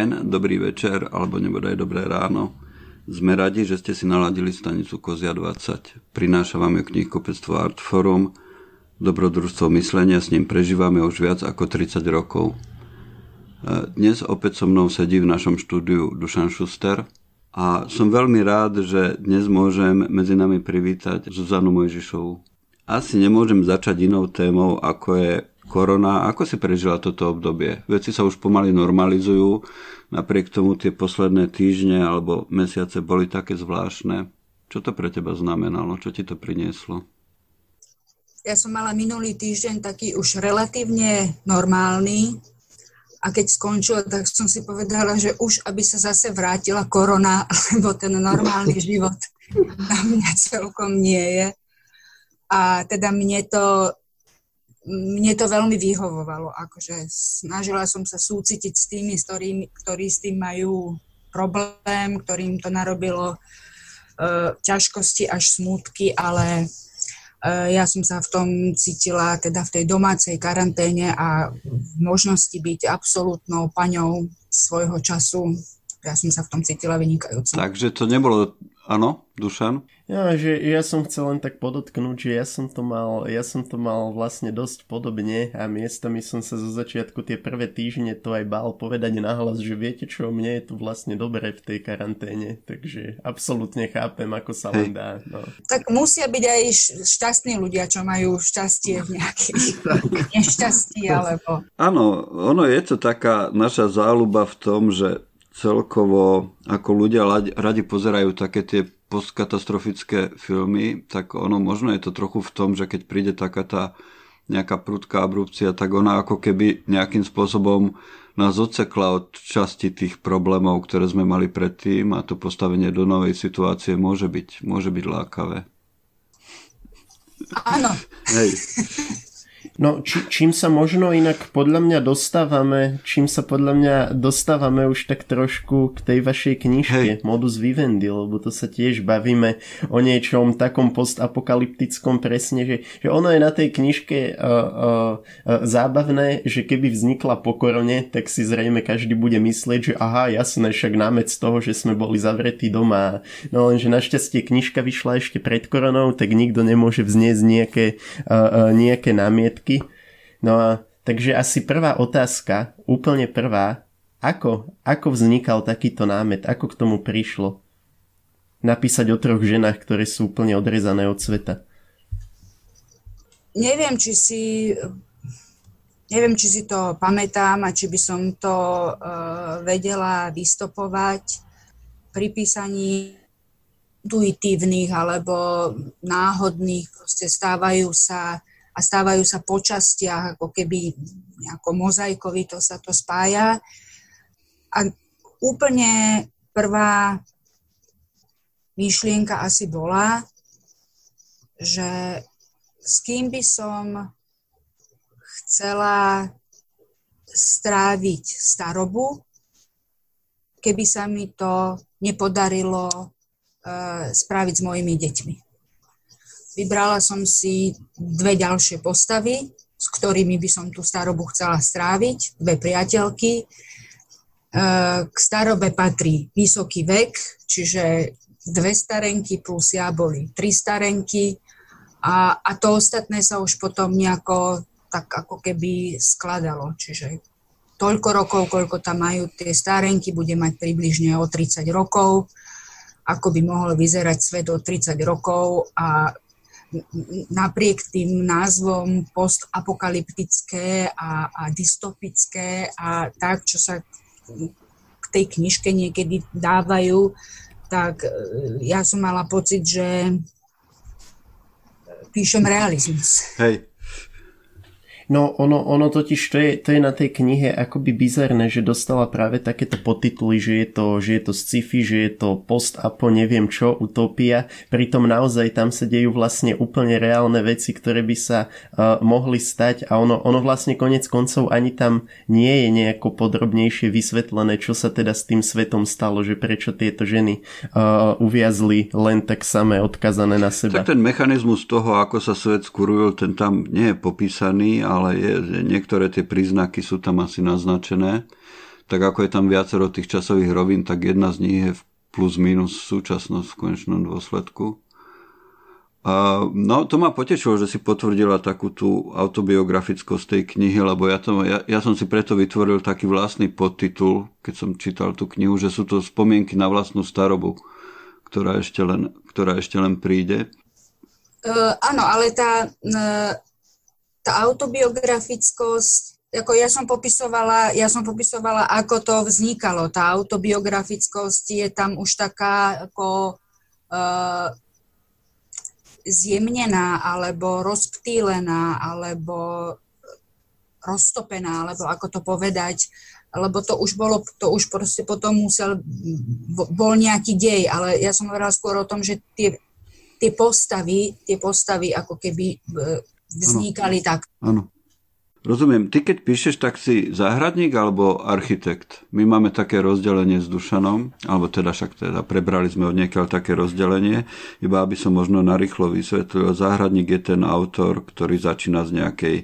deň, dobrý večer alebo nebodaj dobré ráno. Sme radi, že ste si naladili stanicu Kozia 20. Prináša vám ju knihkopectvo Art dobrodružstvo myslenia, s ním prežívame už viac ako 30 rokov. E, dnes opäť so mnou sedí v našom štúdiu Dušan Šuster a som veľmi rád, že dnes môžem medzi nami privítať Zuzanu Mojžišovu. Asi nemôžem začať inou témou, ako je korona. Ako si prežila toto obdobie? Veci sa už pomaly normalizujú, napriek tomu tie posledné týždne alebo mesiace boli také zvláštne. Čo to pre teba znamenalo? Čo ti to prinieslo? Ja som mala minulý týždeň taký už relatívne normálny a keď skončil, tak som si povedala, že už aby sa zase vrátila korona, lebo ten normálny život na mňa celkom nie je. A teda mne to mne to veľmi vyhovovalo. Akože snažila som sa súcitiť s tými, s ktorými, ktorí s tým majú problém, ktorým to narobilo uh, ťažkosti až smutky, ale uh, ja som sa v tom cítila teda v tej domácej karanténe a v možnosti byť absolútnou paňou svojho času. Ja som sa v tom cítila vynikajúco. Takže to nebolo Áno, Dušan? Ja, že ja som chcel len tak podotknúť, že ja som to mal, ja som to mal vlastne dosť podobne a miestami som sa zo začiatku tie prvé týždne to aj bál povedať nahlas, že viete čo, mne je tu vlastne dobre v tej karanténe, takže absolútne chápem, ako sa len dá. No. Tak musia byť aj šťastní ľudia, čo majú šťastie v nejakých nešťastí, alebo... Áno, ono je to taká naša záľuba v tom, že celkovo ako ľudia radi pozerajú také tie postkatastrofické filmy, tak ono možno je to trochu v tom, že keď príde taká tá nejaká prudká abrupcia, tak ona ako keby nejakým spôsobom nás odsekla od časti tých problémov, ktoré sme mali predtým a to postavenie do novej situácie môže byť, môže byť lákavé. Áno. Hej. No, či, čím sa možno inak podľa mňa dostávame, čím sa podľa mňa dostávame už tak trošku k tej vašej knižke Hej. Modus Vivendi, lebo to sa tiež bavíme o niečom takom postapokalyptickom presne, že, že ono je na tej knižke uh, uh, uh, zábavné, že keby vznikla po korone, tak si zrejme každý bude myslieť, že aha, jasné, však námec z toho, že sme boli zavretí doma. No lenže našťastie knižka vyšla ešte pred koronou, tak nikto nemôže vzniesť nejaké, uh, uh, nejaké námietky otázky. No a takže asi prvá otázka, úplne prvá, ako, ako vznikal takýto námet, ako k tomu prišlo? Napísať o troch ženách, ktoré sú úplne odrezané od sveta. Neviem, či si neviem, či si to pamätám a či by som to uh, vedela vystopovať pri písaní intuitívnych alebo náhodných, proste stávajú sa a stávajú sa po častiach, ako keby nejako mozaikovito sa to spája. A úplne prvá myšlienka asi bola, že s kým by som chcela stráviť starobu, keby sa mi to nepodarilo uh, spraviť s mojimi deťmi. Vybrala som si dve ďalšie postavy, s ktorými by som tú starobu chcela stráviť, dve priateľky. E, k starobe patrí vysoký vek, čiže dve starenky plus ja boli tri starenky a, a to ostatné sa už potom nejako tak ako keby skladalo. Čiže toľko rokov, koľko tam majú tie starenky, bude mať približne o 30 rokov, ako by mohol vyzerať svet o 30 rokov a napriek tým názvom postapokalyptické a, a dystopické a tak, čo sa k tej knižke niekedy dávajú, tak e, ja som mala pocit, že píšem realizmus. Hej, No ono, ono totiž to je, to je na tej knihe akoby bizarné, že dostala práve takéto podtituly, že je to, že je to sci-fi, že je to post-apo, neviem čo, utopia. Pritom naozaj tam sa dejú vlastne úplne reálne veci, ktoré by sa uh, mohli stať a ono, ono vlastne konec koncov ani tam nie je nejako podrobnejšie vysvetlené, čo sa teda s tým svetom stalo, že prečo tieto ženy uh, uviazli len tak samé odkazané na seba. Tak ten mechanizmus toho, ako sa svet skurujil, ten tam nie je popísaný, ale ale je, niektoré tie príznaky sú tam asi naznačené. tak ako je tam viacero tých časových rovín, tak jedna z nich je plus minus súčasnosť v konečnom dôsledku. A, no, to ma potešilo, že si potvrdila takú tú autobiografickosť tej knihy, lebo ja, to, ja, ja som si preto vytvoril taký vlastný podtitul, keď som čítal tú knihu, že sú to spomienky na vlastnú starobu, ktorá ešte len, ktorá ešte len príde. Uh, áno, ale tá, uh, tá autobiografickosť, ako ja som popisovala, ja som popisovala, ako to vznikalo. Tá autobiografickosť je tam už taká ako uh, zjemnená alebo rozptýlená alebo roztopená, alebo ako to povedať, lebo to už bolo, to už proste potom musel, bol nejaký dej, ale ja som hovorila skôr o tom, že tie, tie postavy, tie postavy ako keby e, vznikali ano. tak. Áno. Rozumiem. Ty keď píšeš, tak si záhradník alebo architekt? My máme také rozdelenie s Dušanom, alebo teda však teda prebrali sme od niekiaľ také rozdelenie, iba aby som možno narýchlo vysvetlil. Záhradník je ten autor, ktorý začína z nejakej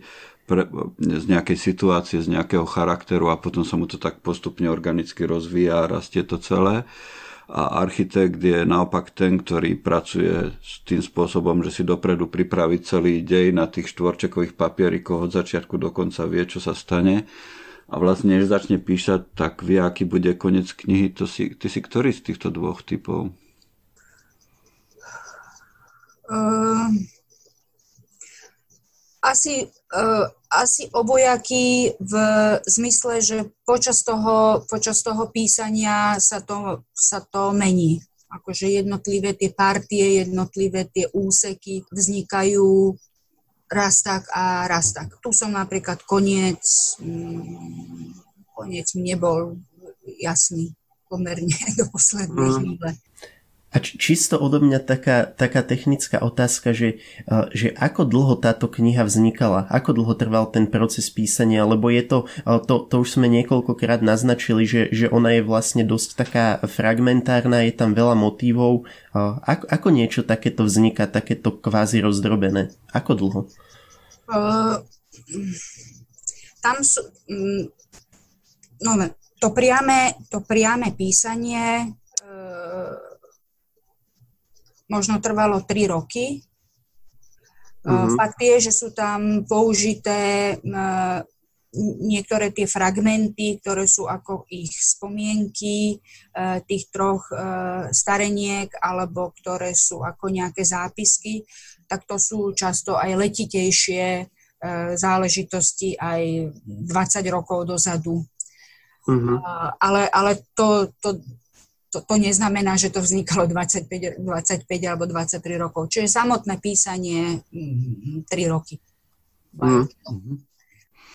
pre, z nejakej situácie, z nejakého charakteru a potom sa mu to tak postupne organicky rozvíja a rastie to celé a architekt je naopak ten, ktorý pracuje s tým spôsobom, že si dopredu pripraví celý dej na tých štvorčekových papierikoch od začiatku do konca vie, čo sa stane a vlastne, než začne písať, tak vie, aký bude koniec knihy. To si, ty si ktorý z týchto dvoch typov? Uh, asi, uh, asi obojaký v zmysle, že počas toho, počas toho písania sa to, sa to mení. Akože jednotlivé tie partie, jednotlivé tie úseky vznikajú raz tak a raz tak. Tu som napríklad koniec, mm, koniec mi nebol jasný pomerne do poslednej mm. chvíle. A či, čisto odo mňa taká, taká technická otázka, že, že ako dlho táto kniha vznikala? Ako dlho trval ten proces písania? Lebo je to, to, to už sme niekoľkokrát naznačili, že, že ona je vlastne dosť taká fragmentárna, je tam veľa motívov. Ako, ako niečo takéto vzniká, takéto kvázi rozdrobené? Ako dlho? Uh, tam sú... Mm, no, to priame, to priame písanie uh, možno trvalo 3 roky. Mm-hmm. Fakt je, že sú tam použité niektoré tie fragmenty, ktoré sú ako ich spomienky e, tých troch e, stareniek, alebo ktoré sú ako nejaké zápisky, tak to sú často aj letitejšie e, záležitosti aj 20 rokov dozadu. Mm-hmm. Ale, ale to, to to, to neznamená, že to vznikalo 25, 25 alebo 23 rokov. Čiže samotné písanie 3 mm, roky. Mm.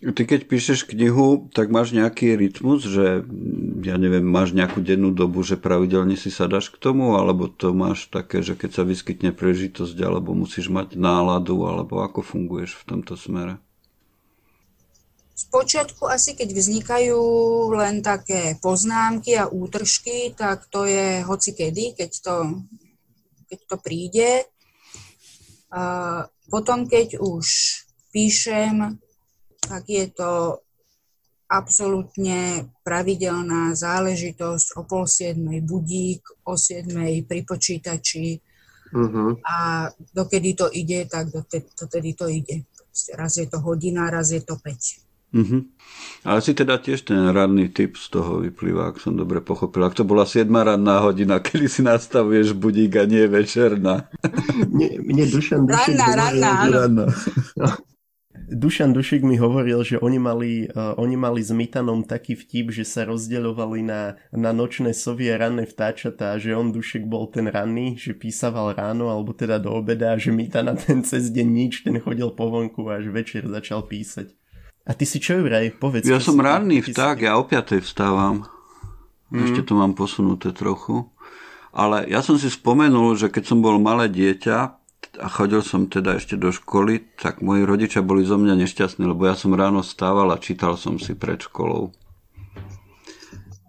Ty keď píšeš knihu, tak máš nejaký rytmus, že mm, ja neviem, máš nejakú dennú dobu, že pravidelne si sadaš k tomu, alebo to máš také, že keď sa vyskytne prežitosť, alebo musíš mať náladu, alebo ako funguješ v tomto smere? Spočiatku asi, keď vznikajú len také poznámky a útržky, tak to je hoci kedy, keď to, keď to príde. A potom, keď už píšem, tak je to absolútne pravidelná záležitosť o pol siedmej budík, o siedmej pri počítači uh-huh. a dokedy to ide, tak dotedy to ide. Raz je to hodina, raz je to 5. Mm-hmm. Ale si teda tiež ten ranný typ z toho vyplýva, ak som dobre pochopil. Ak to bola 7 ranná hodina, kedy si nastavuješ budík a nie večerná. Mne, mne Dušan Dušik ranná, ranná, ranná. Dušan Dušik mi hovoril, že oni mali, uh, oni mali s Mitanom taký vtip, že sa rozdeľovali na, na nočné sovie ranné vtáčatá, že on Dušik bol ten ranný, že písaval ráno alebo teda do obeda a že Mitana ten cez deň nič, ten chodil po vonku a až večer začal písať. A ty si čo vraj? Povedz. Ja som ranný vták, ja o 5. vstávam. Mm. Ešte to mám posunuté trochu. Ale ja som si spomenul, že keď som bol malé dieťa a chodil som teda ešte do školy, tak moji rodičia boli zo mňa nešťastní, lebo ja som ráno stával a čítal som si pred školou.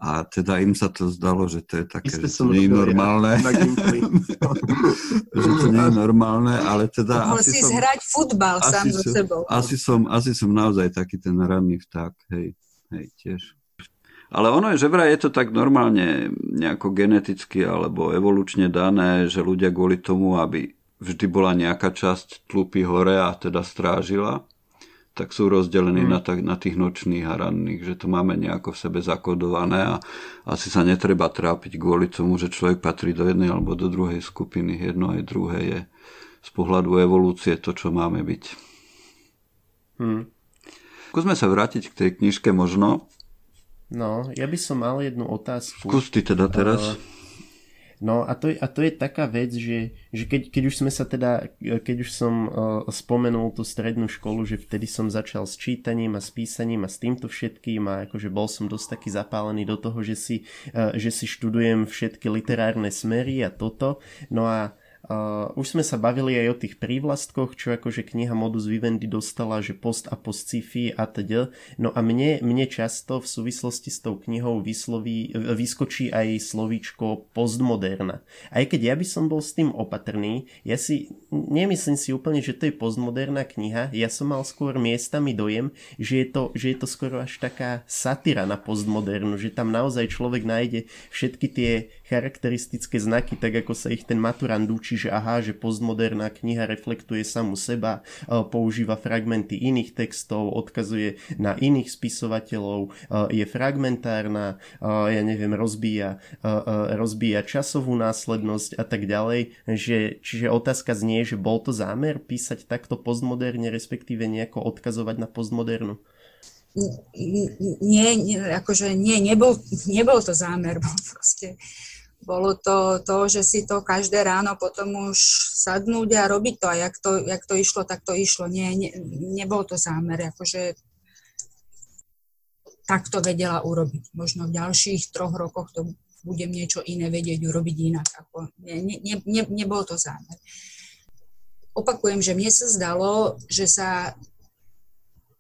A teda im sa to zdalo, že to je také, že to nie je normálne. že to nie je normálne, ale teda... Mohol si som, zhrať futbal sám so sebou. Asi som, asi som naozaj taký ten ranný vták, hej, hej, tiež. Ale ono je, že vraj je to tak normálne nejako geneticky alebo evolučne dané, že ľudia kvôli tomu, aby vždy bola nejaká časť tlupy hore a teda strážila, tak sú rozdelení mm. na, tak, na tých nočných a ranných, že to máme nejako v sebe zakodované a asi sa netreba trápiť kvôli tomu, že človek patrí do jednej alebo do druhej skupiny. Jedno aj druhé je z pohľadu evolúcie to, čo máme byť. Mm. Skúsme sa vrátiť k tej knižke možno. No, ja by som mal jednu otázku. Skús ty teda teraz. Uh, No a to, a to je taká vec, že, že keď, keď už sme sa teda, keď už som uh, spomenul tú strednú školu, že vtedy som začal s čítaním a s písaním a s týmto všetkým a akože bol som dosť taký zapálený do toho, že si, uh, že si študujem všetky literárne smery a toto. No a Uh, už sme sa bavili aj o tých prívlastkoch, čo akože kniha Modus Vivendi dostala, že post a post sci-fi a teda. No a mne, mne často v súvislosti s tou knihou vysloví, vyskočí aj slovíčko postmoderna. Aj keď ja by som bol s tým opatrný, ja si nemyslím si úplne, že to je postmoderná kniha, ja som mal skôr miestami dojem, že je to, že je to skoro až taká satyra na postmodernu, že tam naozaj človek nájde všetky tie charakteristické znaky, tak ako sa ich ten maturant učí, že aha, že postmoderná kniha reflektuje samu seba, používa fragmenty iných textov, odkazuje na iných spisovateľov, je fragmentárna, ja neviem, rozbíja, rozbíja časovú následnosť a tak ďalej. Že, čiže otázka znie, že bol to zámer písať takto postmoderne, respektíve nejako odkazovať na postmodernu? nie, nie, akože nie, nebol, nebol to zámer, bol proste bolo to to, že si to každé ráno potom už sadnúť a robiť to. A jak to, jak to išlo, tak to išlo. Nie, ne, nebol to zámer, akože tak to vedela urobiť. Možno v ďalších troch rokoch to budem niečo iné vedieť urobiť inak. Ako, ne, ne, ne, nebol to zámer. Opakujem, že mne sa zdalo, že sa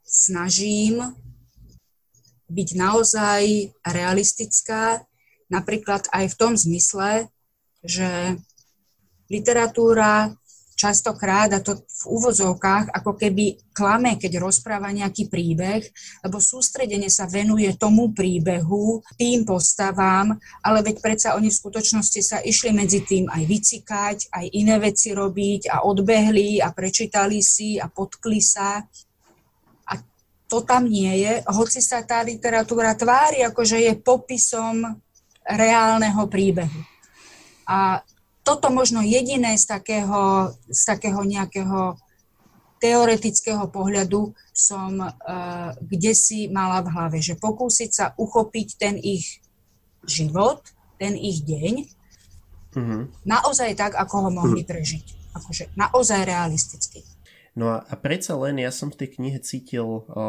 snažím byť naozaj realistická Napríklad aj v tom zmysle, že literatúra častokrát, a to v úvozovkách, ako keby klame, keď rozpráva nejaký príbeh, lebo sústredenie sa venuje tomu príbehu, tým postavám, ale veď predsa oni v skutočnosti sa išli medzi tým aj vycikať, aj iné veci robiť a odbehli a prečítali si a potkli sa. A to tam nie je, hoci sa tá literatúra tvári, akože je popisom reálneho príbehu. A toto možno jediné z takého, z takého nejakého teoretického pohľadu som uh, kde si mala v hlave, že pokúsiť sa uchopiť ten ich život, ten ich deň, mm-hmm. naozaj tak, ako ho mohli prežiť. Akože naozaj realisticky. No a, a predsa len ja som v tej knihe cítil o, o,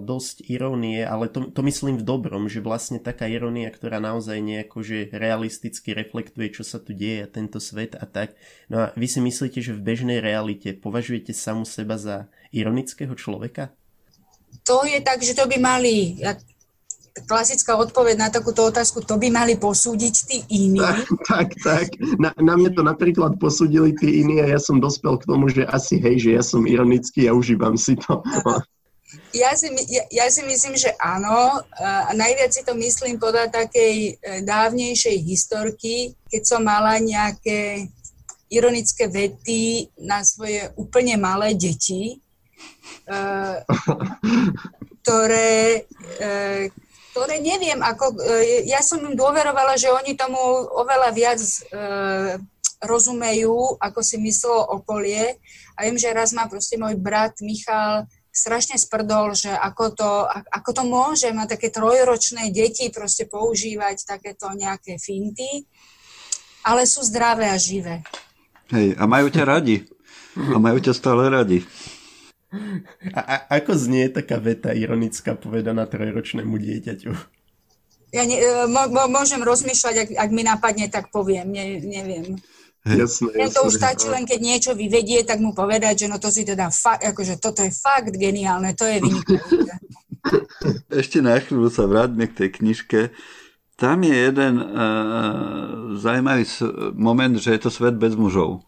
dosť irónie, ale to, to myslím v dobrom, že vlastne taká irónia, ktorá naozaj nejako že realisticky reflektuje, čo sa tu deje a tento svet a tak. No a vy si myslíte, že v bežnej realite považujete samu seba za ironického človeka? To je tak, že to by mali, klasická odpoveď na takúto otázku, to by mali posúdiť tí iní. Tak, tak. tak. Na, na mne to napríklad posúdili tí iní a ja som dospel k tomu, že asi hej, že ja som ironický a užívam si to. Ja si, ja, ja si myslím, že áno. A najviac si to myslím podľa takej e, dávnejšej historky, keď som mala nejaké ironické vety na svoje úplne malé deti, e, ktoré, e, ktoré neviem, ako, e, ja som im dôverovala, že oni tomu oveľa viac e, rozumejú, ako si myslelo okolie. A viem, že raz má proste môj brat Michal strašne sprdol, že ako to, ako to môže mať také trojročné deti proste používať takéto nejaké finty, ale sú zdravé a živé. Hej, a majú ťa radi. A majú ťa stále radi. A, a ako znie taká veta ironická povedaná trojročnému dieťaťu? Ja ne, e, môžem rozmýšľať, ak, ak mi napadne, tak poviem, ne, neviem. Jasné, jasné. To už stačí len, keď niečo vyvedie, tak mu povedať, že no to si teda fakt, akože toto je fakt geniálne, to je vynikajúce. Ešte na chvíľu sa vráťme k tej knižke. Tam je jeden uh, zaujímavý moment, že je to svet bez mužov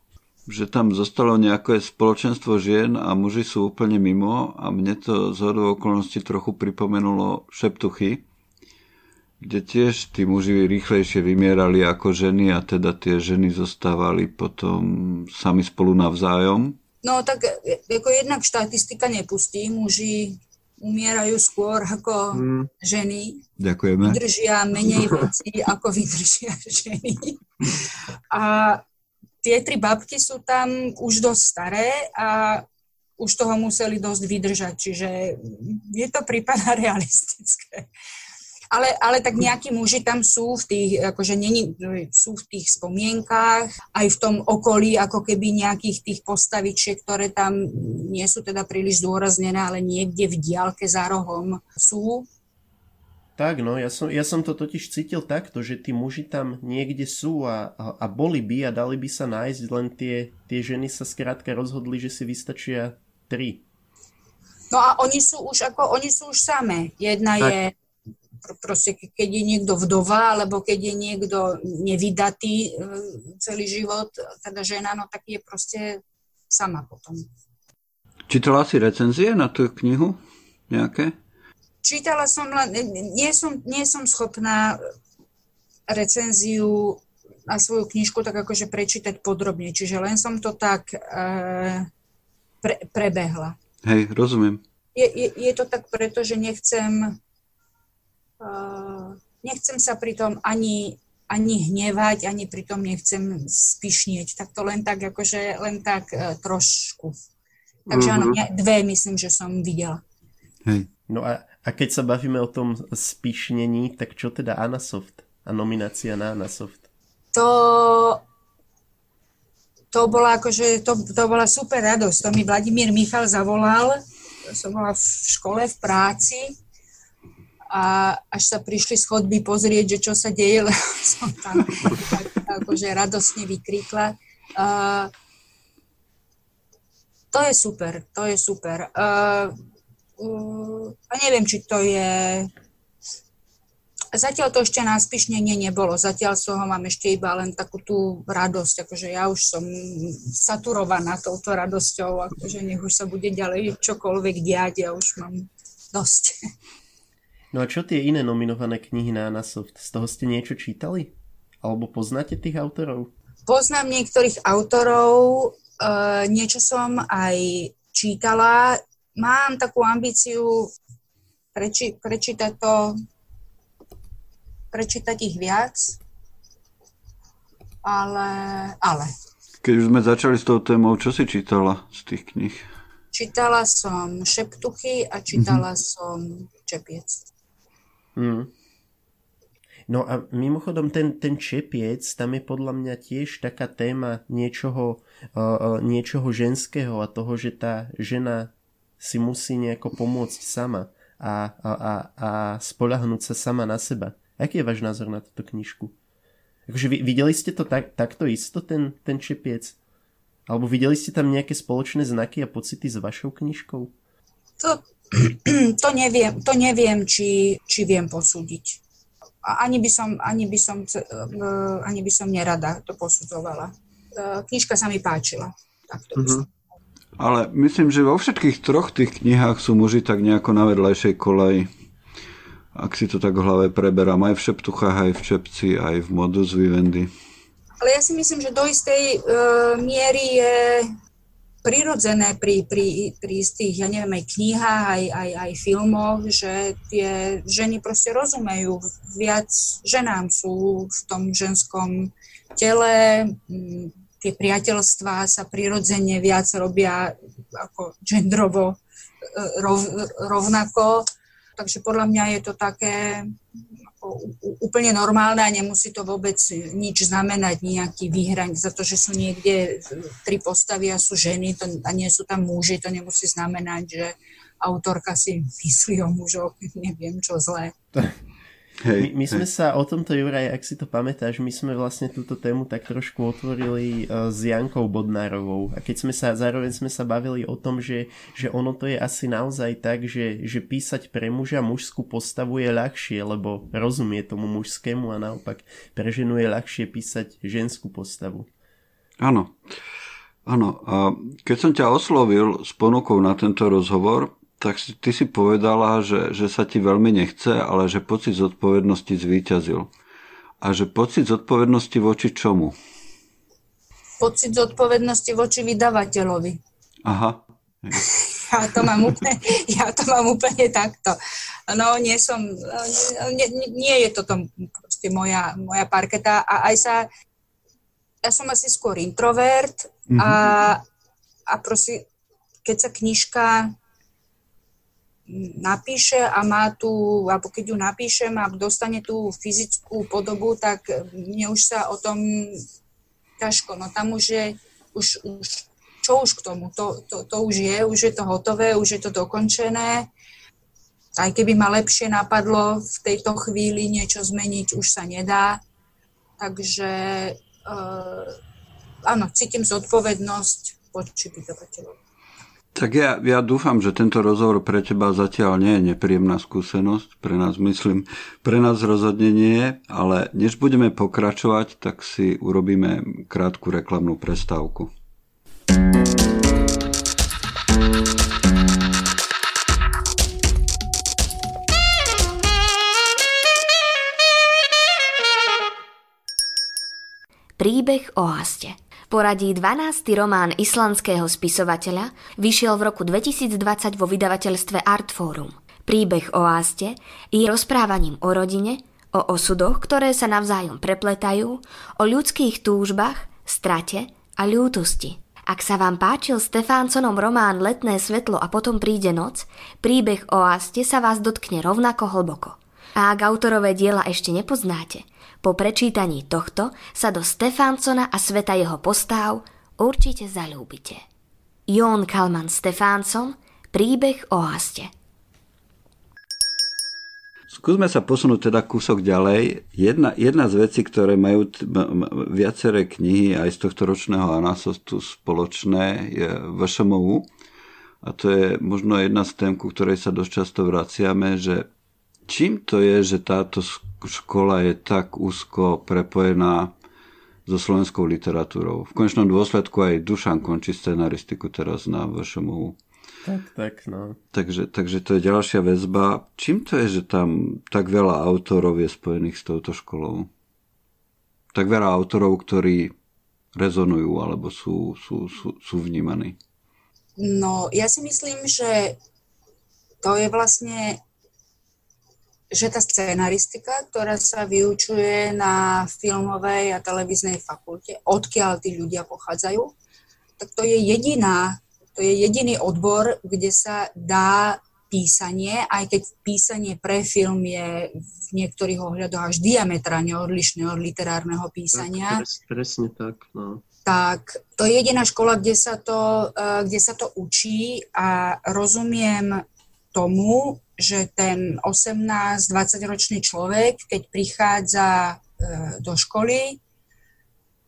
že tam zostalo nejaké spoločenstvo žien a muži sú úplne mimo a mne to z hodou okolností trochu pripomenulo šeptuchy, kde tiež tí muži rýchlejšie vymierali ako ženy a teda tie ženy zostávali potom sami spolu navzájom? No tak ako jednak štatistika nepustí, muži umierajú skôr ako hmm. ženy. Ďakujeme. Vydržia menej veci, ako vydržia ženy. A tie tri babky sú tam už dosť staré a už toho museli dosť vydržať, čiže je to prípada realistické. Ale, ale tak nejakí muži tam sú v tých, akože není, sú v tých spomienkách, aj v tom okolí, ako keby nejakých tých postavičiek, ktoré tam nie sú teda príliš zdôraznené, ale niekde v diálke za rohom sú. Tak, no, ja som, ja som to totiž cítil takto, že tí muži tam niekde sú a, a, a boli by a dali by sa nájsť, len tie, tie ženy sa skrátka rozhodli, že si vystačia tri. No a oni sú už ako, oni sú už samé. Jedna tak. je proste keď je niekto vdova, alebo keď je niekto nevydatý e, celý život, teda žena, no tak je proste sama potom. Čítala si recenzie na tú knihu nejaké? Čítala som, len, nie som, nie som schopná recenziu na svoju knižku tak akože prečítať podrobne, čiže len som to tak e, pre, prebehla. Hej, rozumiem. Je, je, je to tak preto, že nechcem nechcem sa pritom ani, ani hnevať, ani pritom nechcem spišnieť. Tak to len tak, akože len tak uh, trošku. Takže áno, mm-hmm. dve myslím, že som videla. Hej. No a, a keď sa bavíme o tom spišnení, tak čo teda Anasoft a nominácia na Anasoft? To, to bola akože, to, to bola super radosť. To mi Vladimír Michal zavolal, som bola v škole, v práci a až sa prišli z chodby pozrieť, že čo sa deje, lebo som tam tak, akože radosne vykríkla. Uh, to je super, to je super. Uh, uh, a neviem, či to je... Zatiaľ to ešte na spišnenie nebolo. Zatiaľ z toho mám ešte iba len takú tú radosť. Akože ja už som saturovaná touto radosťou. Akože nech už sa bude ďalej čokoľvek diať. Ja už mám dosť. No a čo tie iné nominované knihy na Anasoft? Z toho ste niečo čítali? Alebo poznáte tých autorov? Poznám niektorých autorov, uh, niečo som aj čítala. Mám takú ambíciu preči- prečítať to, prečítať ich viac, ale, ale. Keď už sme začali s tou témou, čo si čítala z tých knih? Čítala som Šeptuchy a čítala mm-hmm. som Čepiec. Mm. No a mimochodom ten, ten čepiec, tam je podľa mňa tiež taká téma niečoho, uh, niečoho ženského a toho, že tá žena si musí nejako pomôcť sama a, a, a, a spolahnúť sa sama na seba. Aký je váš názor na túto knižku? Akože videli ste to tak, takto isto, ten, ten čepiec? Alebo videli ste tam nejaké spoločné znaky a pocity s vašou knižkou? To, to neviem, to neviem či, či viem posúdiť. Ani by som, ani by som, ani by som nerada to posudzovala. E, knižka sa mi páčila. mm-hmm. Ale myslím, že vo všetkých troch tých knihách sú muži tak nejako na vedľajšej koleji. Ak si to tak v hlave preberám, aj v Šeptuchách, aj v Čepci, aj v Modus Vivendi. Ale ja si myslím, že do istej uh, miery je prirodzené pri, pri, pri istých, ja neviem, aj knihách, aj, aj, aj filmoch, že tie ženy proste rozumejú, viac ženám sú v tom ženskom tele, tie priateľstvá sa prirodzene viac robia ako gendrovo e, rov, rovnako. Takže podľa mňa je to také úplne normálne a nemusí to vôbec nič znamenať, nejaký výhraň za to, že sú niekde tri postavy a sú ženy to, a nie sú tam muži, to nemusí znamenať, že autorka si myslí o mužoch, neviem čo zlé. Hej, my, my sme hej. sa o tomto, Juraj, ak si to pamätáš, my sme vlastne túto tému tak trošku otvorili uh, s Jankou Bodnárovou. A keď sme sa, zároveň sme sa bavili o tom, že, že ono to je asi naozaj tak, že, že písať pre muža mužskú postavu je ľahšie, lebo rozumie tomu mužskému a naopak pre ženu je ľahšie písať ženskú postavu. Áno. Áno. A keď som ťa oslovil s ponukou na tento rozhovor, Tak ty si povedala, že, že sa ti veľmi nechce, ale že pocit zodpovednosti zvíťazil. A že pocit zodpovednosti voči čomu? Pocit zodpovednosti voči vydavateľovi. Aha. Ja to mám úplne, ja to mám úplne takto. No, nie som, nie, nie je toto proste moja, moja parketa a aj sa, ja som asi skôr introvert mm-hmm. a, a proste, keď sa knižka napíše a má tu, alebo keď ju napíšem a dostane tú fyzickú podobu, tak mne už sa o tom ťažko, no tam už je, už, už čo už k tomu, to, to, to už je, už je to hotové, už je to dokončené. Aj keby ma lepšie napadlo v tejto chvíli niečo zmeniť, už sa nedá. Takže uh, áno, cítim zodpovednosť voči vydavateľovi. Tak ja, ja dúfam, že tento rozhovor pre teba zatiaľ nie je nepríjemná skúsenosť. Pre nás, myslím, pre nás rozhodne nie, ale než budeme pokračovať, tak si urobíme krátku reklamnú prestávku. Príbeh o Haste Poradí 12. román islandského spisovateľa vyšiel v roku 2020 vo vydavateľstve Artforum. Príbeh o Áste je rozprávaním o rodine, o osudoch, ktoré sa navzájom prepletajú, o ľudských túžbách, strate a ľútosti. Ak sa vám páčil Stefánconom román Letné svetlo a potom príde noc, príbeh o Áste sa vás dotkne rovnako hlboko. A ak autorové diela ešte nepoznáte, po prečítaní tohto sa do Stefánsona a sveta jeho postáv určite zalúbite. Jón Kalman Stefánson Príbeh o Haste Skúsme sa posunúť teda kúsok ďalej. Jedna, jedna z vecí, ktoré majú t- viaceré knihy aj z tohto ročného Anasostu spoločné je VŠMU. A to je možno jedna z tém, ku ktorej sa dosť často vraciame, že čím to je, že táto škola je tak úzko prepojená so slovenskou literatúrou. V konečnom dôsledku aj Dušan končí scenaristiku teraz na VŠMU. Tak, tak, no. Takže, takže to je ďalšia väzba. Čím to je, že tam tak veľa autorov je spojených s touto školou? Tak veľa autorov, ktorí rezonujú alebo sú, sú, sú, sú vnímaní. No, ja si myslím, že to je vlastne že tá scenaristika, ktorá sa vyučuje na filmovej a televíznej fakulte, odkiaľ tí ľudia pochádzajú, tak to je jediná, to je jediný odbor, kde sa dá písanie, aj keď písanie pre film je v niektorých ohľadoch až diametrálne odlišné od literárneho písania. Tak, presne tak, no. Tak to je jediná škola, kde sa to, eh, kde sa to učí a rozumiem tomu, že ten 18-20 ročný človek, keď prichádza e, do školy,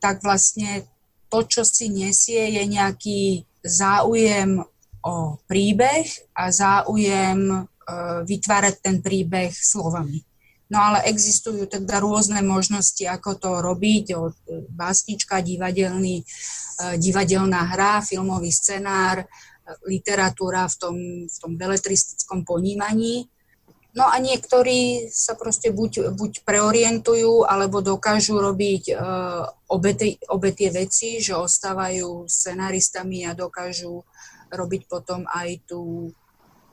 tak vlastne to, čo si nesie, je nejaký záujem o príbeh a záujem e, vytvárať ten príbeh slovami. No ale existujú teda rôzne možnosti, ako to robiť, od básnička, divadelný, e, divadelná hra, filmový scenár, literatúra v tom, v tom beletristickom ponímaní. No a niektorí sa proste buď, buď preorientujú, alebo dokážu robiť uh, obe, tie, obe tie veci, že ostávajú scenaristami a dokážu robiť potom aj tú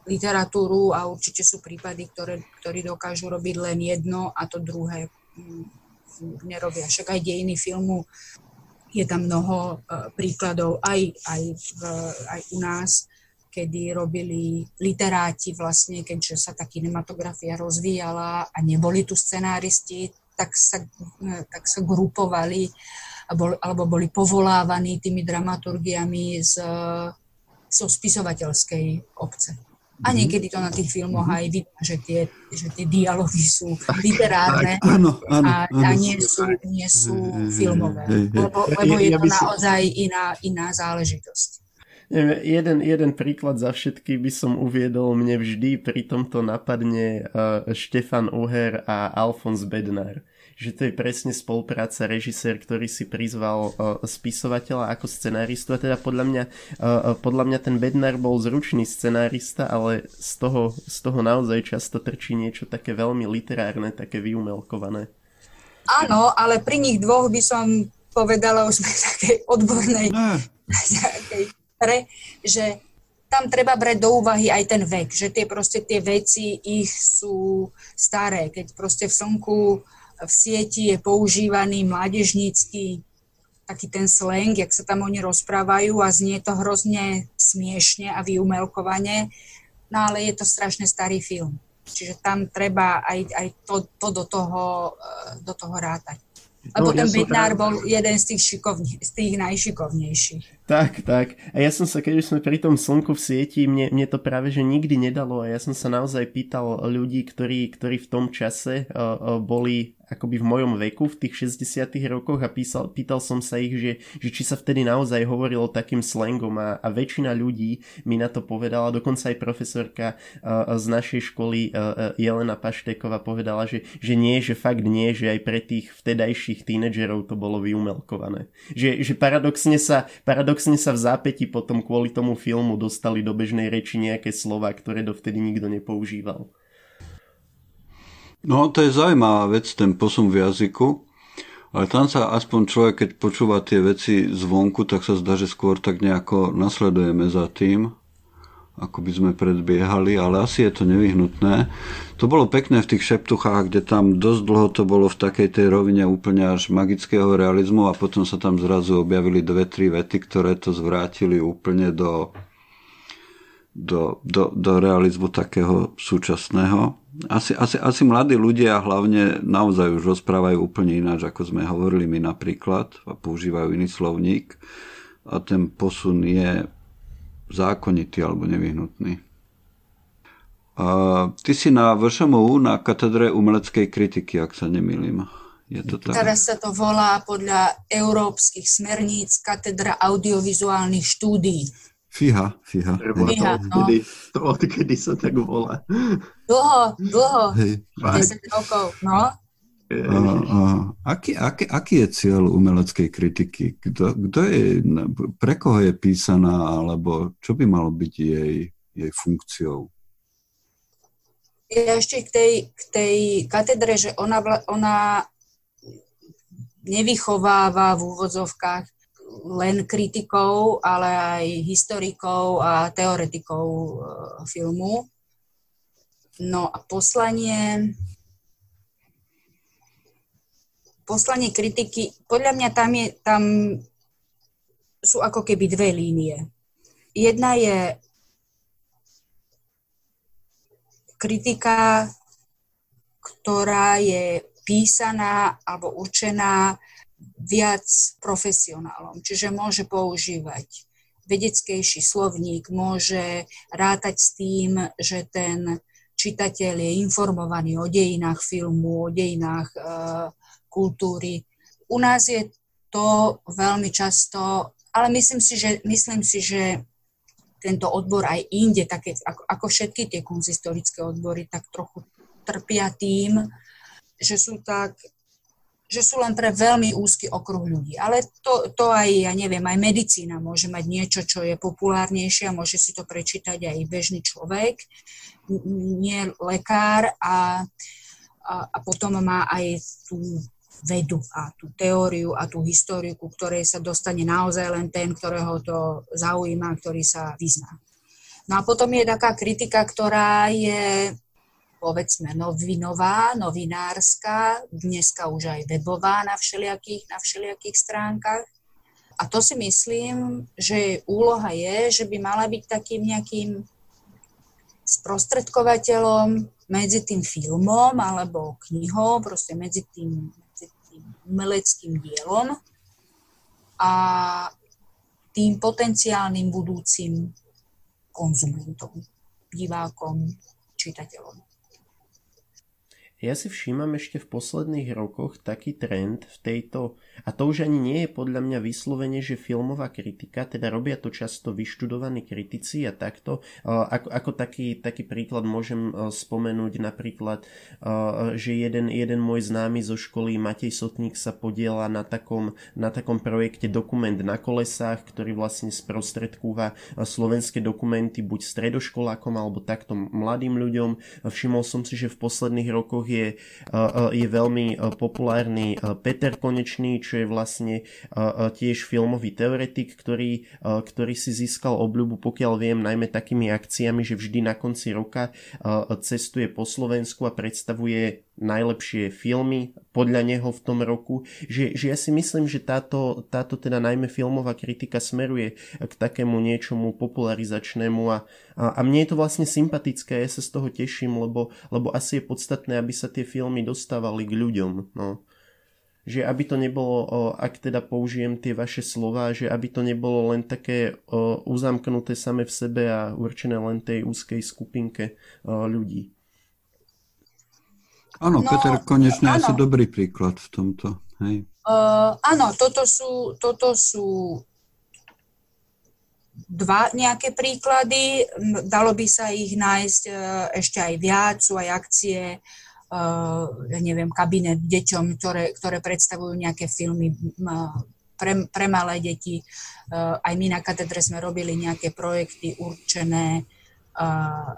literatúru a určite sú prípady, ktoré, ktorí dokážu robiť len jedno a to druhé mm, nerobia. Však aj dejiny filmu je tam mnoho uh, príkladov aj, aj, v, aj u nás, kedy robili literáti vlastne, keďže sa tá kinematografia rozvíjala a neboli tu scenáristi, tak sa, e, tak sa grupovali alebo boli povolávaní tými dramaturgiami z, zo spisovateľskej obce. A mhm. niekedy to na tých filmoch mhm. aj vidno, že tie, že tie dialógy sú literárne áno, áno, a, a nie sú, nie sú filmové. Lebo, lebo je to naozaj iná, iná záležitosť. Jeden, jeden príklad za všetky by som uviedol. Mne vždy pri tomto napadne uh, Štefan Uher a Alfons Bednar. Že to je presne spolupráca režisér, ktorý si prizval uh, spisovateľa ako scenáristu a teda podľa mňa, uh, podľa mňa ten Bednar bol zručný scenárista, ale z toho, z toho naozaj často trčí niečo také veľmi literárne, také vyumelkované. Áno, ale pri nich dvoch by som povedala, už v takej odbornej pre, že tam treba brať do úvahy aj ten vek, že tie proste tie veci ich sú staré. Keď proste v slnku v sieti je používaný mládežnícky taký ten slang, jak sa tam oni rozprávajú a znie to hrozne smiešne a vyumelkovane, no ale je to strašne starý film. Čiže tam treba aj, aj to, to do, toho, eh, do toho rátať. Lebo no, ten ja Bednár bol jeden z tých, šikovní, z tých najšikovnejších. Tak, tak. A ja som sa, keď už sme pri tom slnku v sieti, mne, mne to práve že nikdy nedalo a ja som sa naozaj pýtal ľudí, ktorí, ktorí v tom čase uh, uh, boli akoby v mojom veku, v tých 60 rokoch a písal, pýtal som sa ich, že, že či sa vtedy naozaj hovorilo takým slangom a, a väčšina ľudí mi na to povedala, dokonca aj profesorka uh, z našej školy uh, Jelena Pašteková povedala, že, že nie, že fakt nie, že aj pre tých vtedajších tínedžerov to bolo vyumelkované. Že, že paradoxne, sa, paradoxne sa v zápäti potom kvôli tomu filmu dostali do bežnej reči nejaké slova, ktoré dovtedy nikto nepoužíval. No to je zaujímavá vec, ten posun v jazyku, ale tam sa aspoň človek, keď počúva tie veci zvonku, tak sa zdá, že skôr tak nejako nasledujeme za tým, ako by sme predbiehali, ale asi je to nevyhnutné. To bolo pekné v tých šeptuchách, kde tam dosť dlho to bolo v takej tej rovine úplne až magického realizmu a potom sa tam zrazu objavili dve, tri vety, ktoré to zvrátili úplne do, do, do, do realizmu takého súčasného asi, asi, asi mladí ľudia hlavne naozaj už rozprávajú úplne ináč, ako sme hovorili my napríklad a používajú iný slovník a ten posun je zákonitý alebo nevyhnutný. A ty si na VŠMU na katedre umeleckej kritiky, ak sa nemýlim. Je to tak? Teraz sa to volá podľa európskych smerníc katedra audiovizuálnych štúdií. Fíha, fíha. Fíha, to, odkedy, to odkedy sa tak volá. Dlho, dlho. Hej. 10 rokov, no. A, a, aký, aký, aký je cieľ umeleckej kritiky? Kto, kto je, pre koho je písaná, alebo čo by malo byť jej, jej funkciou? Ja ešte k tej, k tej katedre, že ona, ona nevychováva v úvodzovkách len kritikov, ale aj historikov a teoretikov e, filmu. No a poslanie poslanie kritiky, podľa mňa tam, je, tam sú ako keby dve línie. Jedna je kritika, ktorá je písaná alebo určená viac profesionálom, čiže môže používať vedeckejší slovník, môže rátať s tým, že ten čitateľ je informovaný o dejinách filmu, o dejinách e, kultúry. U nás je to veľmi často, ale myslím si, že, myslím si, že tento odbor aj inde, také, ako, ako všetky tie kunzistorické odbory, tak trochu trpia tým, že sú tak že sú len pre veľmi úzky okruh ľudí. Ale to, to aj, ja neviem, aj medicína môže mať niečo, čo je populárnejšie a môže si to prečítať aj bežný človek, nie lekár a, a, a potom má aj tú vedu a tú teóriu a tú históriu, ku ktorej sa dostane naozaj len ten, ktorého to zaujíma, ktorý sa vyzná. No a potom je taká kritika, ktorá je povedzme novinová, novinárska, dneska už aj webová na všelijakých, na všelijakých stránkach. A to si myslím, že úloha je, že by mala byť takým nejakým sprostredkovateľom medzi tým filmom alebo knihou, proste medzi tým, umeleckým dielom a tým potenciálnym budúcim konzumentom, divákom, čitateľom. Ja si všímam ešte v posledných rokoch taký trend v tejto, a to už ani nie je podľa mňa vyslovene, že filmová kritika, teda robia to často vyštudovaní kritici a takto. Ako, ako taký, taký príklad môžem spomenúť napríklad, že jeden, jeden môj známy zo školy Matej Sotník sa podiela na takom, na takom projekte Dokument na kolesách, ktorý vlastne sprostredkúva slovenské dokumenty buď stredoškolákom alebo takto mladým ľuďom. Všimol som si, že v posledných rokoch je, je veľmi populárny Peter Konečný, čo je vlastne tiež filmový teoretik, ktorý, ktorý si získal obľubu, pokiaľ viem, najmä takými akciami, že vždy na konci roka cestuje po Slovensku a predstavuje najlepšie filmy podľa neho v tom roku, že, že ja si myslím, že táto, táto teda najmä filmová kritika smeruje k takému niečomu popularizačnému a, a, a mne je to vlastne sympatické, ja sa z toho teším, lebo, lebo asi je podstatné, aby sa tie filmy dostávali k ľuďom. No že aby to nebolo, ak teda použijem tie vaše slova, že aby to nebolo len také uzamknuté same v sebe a určené len tej úzkej skupinke ľudí. Áno, no, Peter konečne áno. asi dobrý príklad v tomto. Hej. Uh, áno, toto sú, toto sú dva nejaké príklady. Dalo by sa ich nájsť uh, ešte aj viac. Sú aj akcie, uh, ja neviem, kabinet deťom, ktoré, ktoré predstavujú nejaké filmy pre, pre malé deti. Uh, aj my na katedre sme robili nejaké projekty určené uh,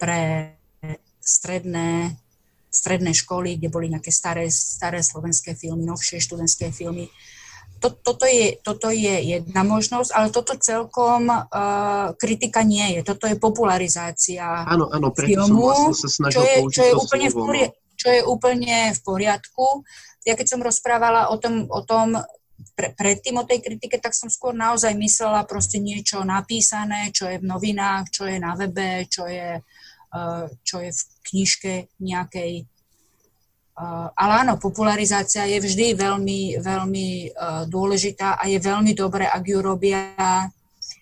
pre stredné stredné školy, kde boli nejaké staré, staré slovenské filmy, novšie študentské filmy. To, toto, je, toto je jedna možnosť, ale toto celkom uh, kritika nie je. Toto je popularizácia áno, áno, filmu, som vlastne sa snažil čo je, čo je úplne slovo, v no. čo je úplne v poriadku. Ja keď som rozprávala o tom, o tom pre, predtým o tej kritike, tak som skôr naozaj myslela proste niečo napísané, čo je v novinách, čo je na webe, čo je Eh, čo je v knižke nejakej. Eh, ale áno, popularizácia je vždy veľmi, veľmi eh, dôležitá a je veľmi dobré, ak ju robia,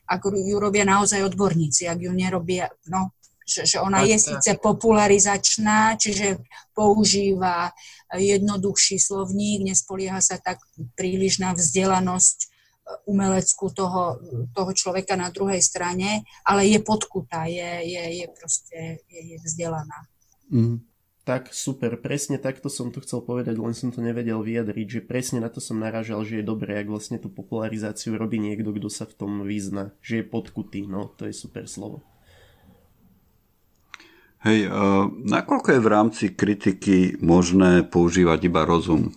ak ju robia naozaj odborníci, ak ju nerobia, no, že, že ona je síce popularizačná, čiže používa jednoduchší slovník, nespolieha sa tak príliš na vzdelanosť umeleckú toho, toho človeka na druhej strane, ale je podkutá, je, je, je proste je, je vzdelaná. Mm. Tak super, presne takto som to chcel povedať, len som to nevedel vyjadriť, že presne na to som narážal, že je dobré, ak vlastne tú popularizáciu robí niekto, kto sa v tom vyzna, že je podkutý, no to je super slovo. Hej, uh, nakoľko je v rámci kritiky možné používať iba rozum?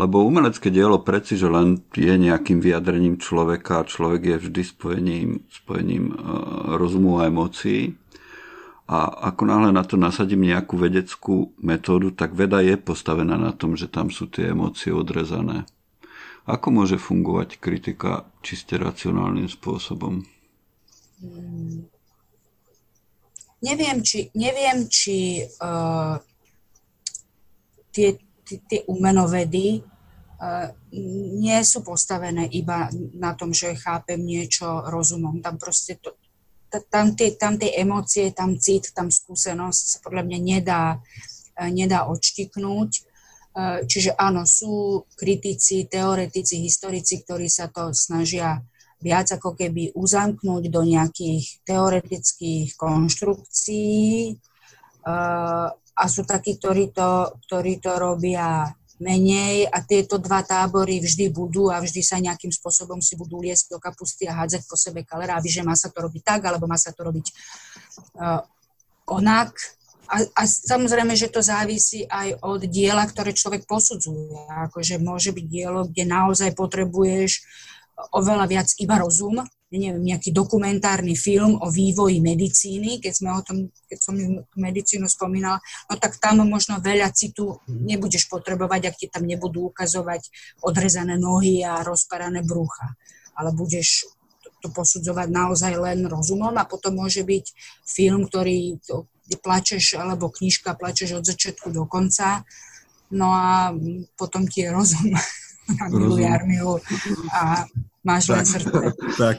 Lebo umelecké dielo preci, že len je nejakým vyjadrením človeka a človek je vždy spojením, spojením e, rozumu a emócií. A ako náhle na to nasadím nejakú vedeckú metódu, tak veda je postavená na tom, že tam sú tie emócie odrezané. Ako môže fungovať kritika čiste racionálnym spôsobom? Hmm. Neviem, či, neviem, či uh, tie, tie, tie umenovedy nie sú postavené iba na tom, že chápem niečo rozumom. Tam proste to, tam, tie, tam tie emócie, tam cit, tam skúsenosť sa podľa mňa nedá, nedá odštiknúť. Čiže áno, sú kritici, teoretici, historici, ktorí sa to snažia viac ako keby uzamknúť do nejakých teoretických konštrukcií a sú takí, ktorí to, ktorí to robia menej a tieto dva tábory vždy budú a vždy sa nejakým spôsobom si budú liesť do kapusty a hádzať po sebe kaleráby, že má sa to robiť tak, alebo má sa to robiť uh, onak. A, a samozrejme, že to závisí aj od diela, ktoré človek posudzuje. Akože môže byť dielo, kde naozaj potrebuješ oveľa viac iba rozum, neviem, nejaký dokumentárny film o vývoji medicíny, keď sme o tom, keď som medicínu spomínala, no tak tam možno veľa citu nebudeš potrebovať, ak ti tam nebudú ukazovať odrezané nohy a rozparané brucha. Ale budeš to posudzovať naozaj len rozumom a potom môže byť film, ktorý to, plačeš, alebo knižka plačeš od začiatku do konca, no a potom ti je rozum. Na miluj armiu a máš tak, len srdce. Tak,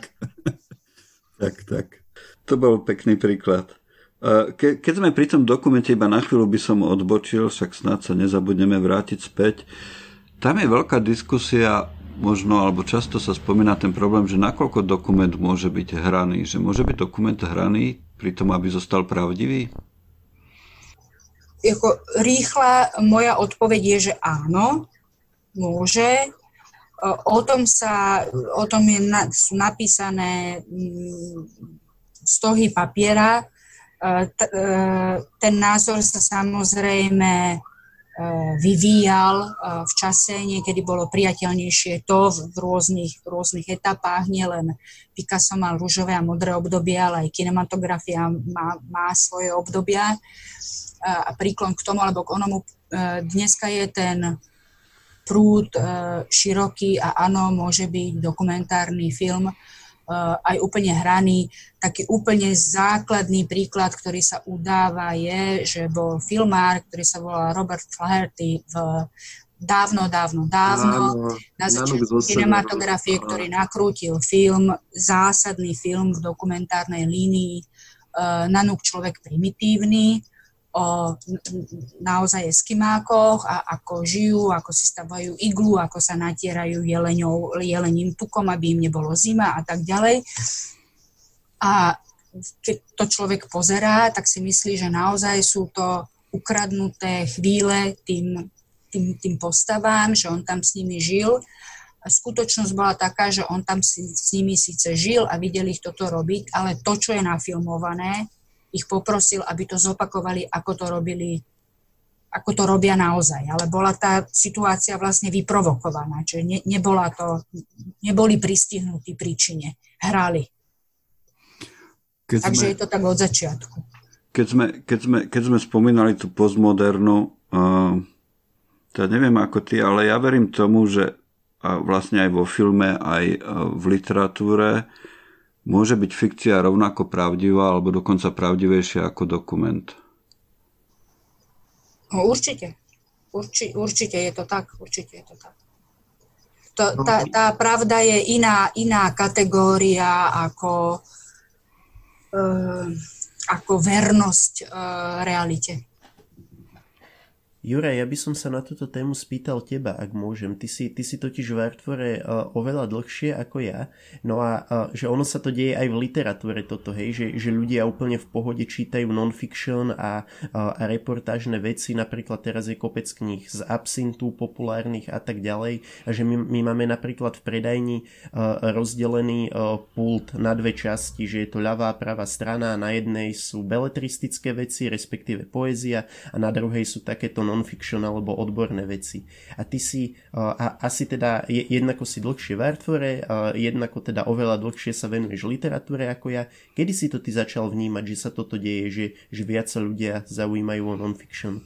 tak, tak. To bol pekný príklad. Ke, keď sme pri tom dokumente, iba na chvíľu by som odbočil, však snad sa nezabudneme vrátiť späť. Tam je veľká diskusia, možno, alebo často sa spomína ten problém, že nakoľko dokument môže byť hraný. Že môže byť dokument hraný pri tom, aby zostal pravdivý? Jako rýchla moja odpoveď je, že áno, môže. O tom, sa, o tom je, sú napísané mm, stohy papiera, E, ten názor sa samozrejme e, vyvíjal e, v čase, niekedy bolo priateľnejšie to v rôznych, rôznych etapách, nielen Picasso mal rúžové a modré obdobia, ale aj kinematografia má, má svoje obdobia. A príklon k tomu alebo k onomu. Dneska je ten prúd široký a áno, môže byť dokumentárny film, Eh, aj úplne hraný. Taký úplne základný príklad, ktorý sa udáva, je, že bol filmár, ktorý sa volal Robert Flaherty v dávno, dávno, dávno, na začiatku kinematografie, ktorý nakrútil film, zásadný film v dokumentárnej línii uh, Nanúk človek primitívny, o naozaj eskimákoch a ako žijú, ako si stavajú iglu, ako sa natierajú jeleňou, jelením tukom, aby im nebolo zima a tak ďalej. A keď to človek pozerá, tak si myslí, že naozaj sú to ukradnuté chvíle tým, tým, tým postavám, že on tam s nimi žil. A skutočnosť bola taká, že on tam si, s nimi síce žil a videli ich toto robiť, ale to, čo je nafilmované, ich poprosil, aby to zopakovali, ako to robili ako to robia naozaj. Ale bola tá situácia vlastne vyprovokovaná, čiže ne, nebola to, neboli pristihnutí príčine, hrali. Keď Takže sme, je to tak od začiatku. Keď sme, keď sme, keď sme spomínali tú postmodernu, uh, to neviem ako ty, ale ja verím tomu, že uh, vlastne aj vo filme, aj uh, v literatúre Môže byť fikcia rovnako pravdivá alebo dokonca pravdivejšia ako dokument? No, určite. Urči, určite je to tak. Určite je to tak. To, tá, tá pravda je iná, iná kategória ako, uh, ako vernosť uh, realite. Juraj, ja by som sa na túto tému spýtal teba, ak môžem. Ty si, ty si totiž v Artfore uh, oveľa dlhšie ako ja. No a uh, že ono sa to deje aj v literatúre toto, hej, že, že ľudia úplne v pohode čítajú non-fiction a, uh, a reportážne veci, napríklad teraz je kopec kníh z absintu populárnych a tak ďalej. A že my, my máme napríklad v predajni uh, rozdelený uh, pult na dve časti, že je to ľavá a pravá strana a na jednej sú beletristické veci, respektíve poézia a na druhej sú takéto non-fiction alebo odborné veci. A ty si a, asi teda jednako si dlhšie v Artfore, a jednako teda oveľa dlhšie sa venuješ literatúre ako ja. Kedy si to ty začal vnímať, že sa toto deje, že, že viac sa ľudia zaujímajú o non-fiction?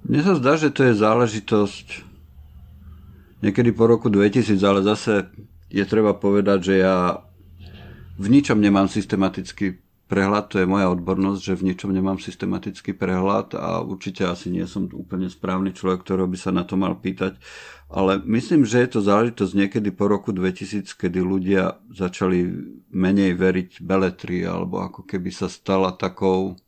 Mne sa zdá, že to je záležitosť niekedy po roku 2000, ale zase je treba povedať, že ja v ničom nemám systematicky prehľad, to je moja odbornosť, že v ničom nemám systematický prehľad a určite asi nie som úplne správny človek, ktorého by sa na to mal pýtať, ale myslím, že je to záležitosť niekedy po roku 2000, kedy ľudia začali menej veriť beletri, alebo ako keby sa stala takou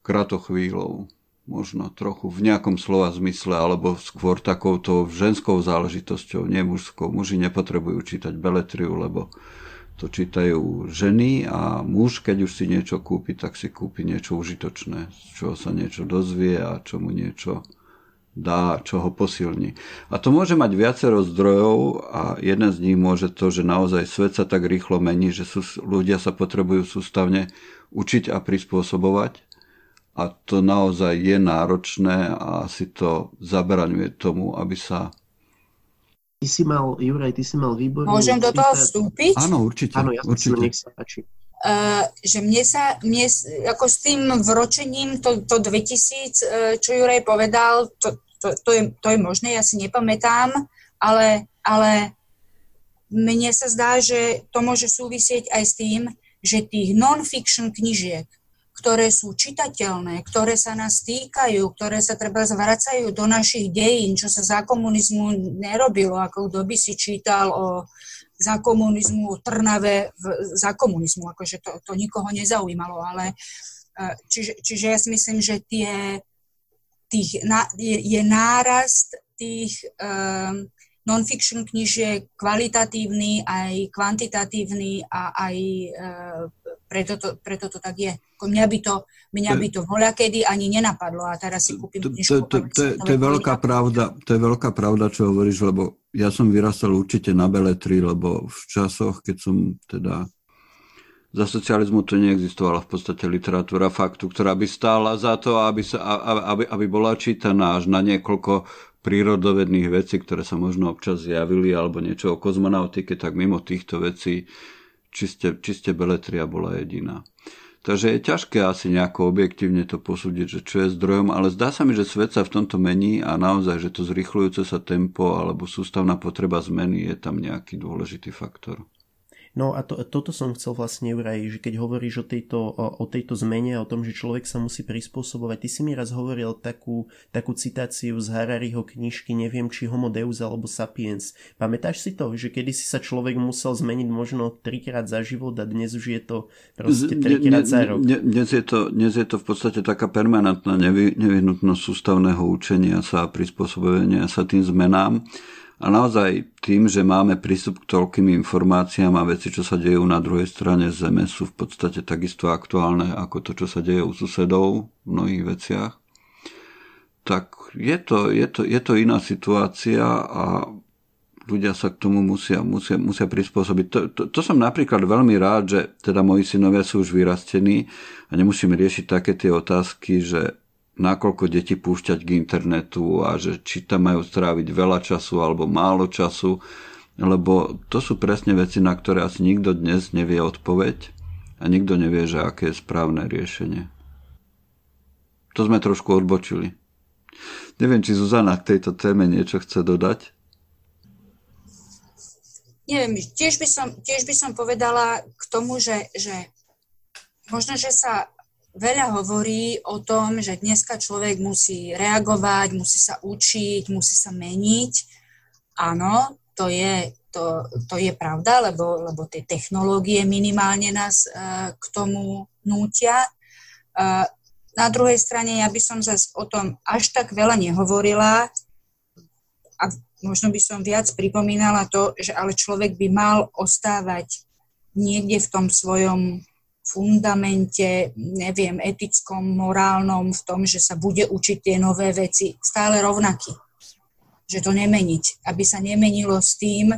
kratochvíľou možno trochu v nejakom slova zmysle, alebo skôr takouto ženskou záležitosťou, nie mužskou. Muži nepotrebujú čítať beletriu, lebo to čítajú ženy a muž, keď už si niečo kúpi, tak si kúpi niečo užitočné, z čoho sa niečo dozvie a čo mu niečo dá, čo ho posilní. A to môže mať viacero zdrojov a jeden z nich môže to, že naozaj svet sa tak rýchlo mení, že sú, ľudia sa potrebujú sústavne učiť a prispôsobovať a to naozaj je náročné a si to zabraňuje tomu, aby sa Ty si mal, Juraj, ty si mal výborný... Môžem do toho vstúpiť? Áno, určite. Áno, ja určite. nech sa páči. Uh, že mne sa, mne, ako s tým vročením, to, to 2000, uh, čo Juraj povedal, to, to, to, je, to je možné, ja si nepamätám, ale, ale mne sa zdá, že to môže súvisieť aj s tým, že tých non-fiction knižiek, ktoré sú čitateľné, ktoré sa nás týkajú, ktoré sa treba zvracajú do našich dejín, čo sa za komunizmu nerobilo, ako kto by si čítal o za komunizmu, Trnave v, za komunizmu, akože to, to nikoho nezaujímalo, ale uh, čiže, čiže ja si myslím, že tie, tých, na, je, je nárast tých um, non-fiction knižiek kvalitatívny, aj kvantitatívny a aj e, preto, to, preto to tak je. Mňa by to, mňa by to voľakedy ani nenapadlo a teraz si kúpim knižku. To, to, to, to, je veľká pravda, to je veľká pravda, čo hovoríš, lebo ja som vyrastal určite na beletri, lebo v časoch, keď som teda za socializmu to neexistovala v podstate literatúra faktu, ktorá by stála za to, aby, sa, aby, aby bola čítaná až na niekoľko prírodovedných vecí, ktoré sa možno občas zjavili, alebo niečo o kozmonautike, tak mimo týchto vecí čiste, čiste beletria bola jediná. Takže je ťažké asi nejako objektívne to posúdiť, že čo je zdrojom, ale zdá sa mi, že svet sa v tomto mení a naozaj, že to zrychlujúce sa tempo alebo sústavná potreba zmeny je tam nejaký dôležitý faktor. No a to, toto som chcel vlastne Juraj, že keď hovoríš o tejto, o, o tejto zmene, o tom, že človek sa musí prispôsobovať, ty si mi raz hovoril takú, takú citáciu z Harariho knižky, neviem či Homo Deus alebo Sapiens. Pamätáš si to, že kedy si sa človek musel zmeniť možno trikrát za život a dnes už je to proste trikrát za rok? Dnes je to, dnes je to v podstate taká permanentná nevy, nevyhnutnosť sústavného učenia sa a prispôsobenia sa tým zmenám. A naozaj tým, že máme prístup k toľkým informáciám a veci, čo sa dejú na druhej strane Zeme, sú v podstate takisto aktuálne ako to, čo sa deje u susedov v mnohých veciach, tak je to, je to, je to iná situácia a ľudia sa k tomu musia, musia, musia prispôsobiť. To, to, to som napríklad veľmi rád, že teda moji synovia sú už vyrastení a nemusíme riešiť také tie otázky, že nakoľko deti púšťať k internetu a že či tam majú stráviť veľa času alebo málo času, lebo to sú presne veci, na ktoré asi nikto dnes nevie odpoveď a nikto nevie, že aké je správne riešenie. To sme trošku odbočili. Neviem, či Zuzana k tejto téme niečo chce dodať. Neviem, tiež by som, tiež by som povedala k tomu, že, že možno, že sa veľa hovorí o tom, že dneska človek musí reagovať, musí sa učiť, musí sa meniť. Áno, to je, to, to je pravda, lebo, lebo tie technológie minimálne nás uh, k tomu nútia. Uh, na druhej strane ja by som zase o tom až tak veľa nehovorila a možno by som viac pripomínala to, že ale človek by mal ostávať niekde v tom svojom fundamente, neviem, etickom, morálnom, v tom, že sa bude učiť tie nové veci stále rovnaký. Že to nemeniť. Aby sa nemenilo s tým,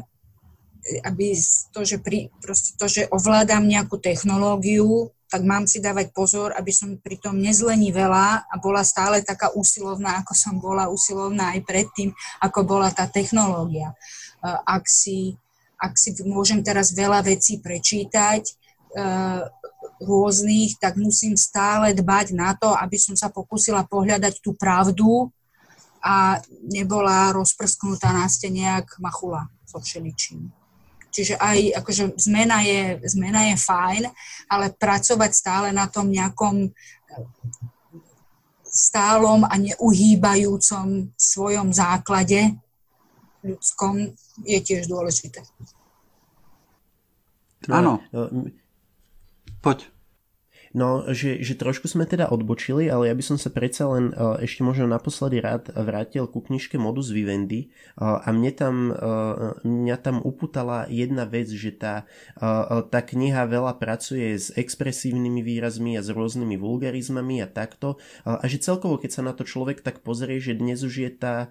aby to, že, pri, to, že ovládam nejakú technológiu, tak mám si dávať pozor, aby som pri tom veľa a bola stále taká usilovná, ako som bola usilovná aj predtým, ako bola tá technológia. Ak si, ak si môžem teraz veľa vecí prečítať, rôznych, tak musím stále dbať na to, aby som sa pokúsila pohľadať tú pravdu a nebola rozprsknutá na stene jak machula so všeličím. Čiže aj akože zmena je, zmena je fajn, ale pracovať stále na tom nejakom stálom a neuhýbajúcom svojom základe ľudskom je tiež dôležité. Áno. No, pot No, že, že trošku sme teda odbočili, ale ja by som sa predsa len uh, ešte možno naposledy rád vrátil ku knižke Modus Vivendi uh, a mne tam, uh, mňa tam uputala jedna vec, že tá, tá kniha veľa pracuje s expresívnymi výrazmi a s rôznymi vulgarizmami a takto a že celkovo, keď sa na to človek tak pozrie, že dnes už je tá,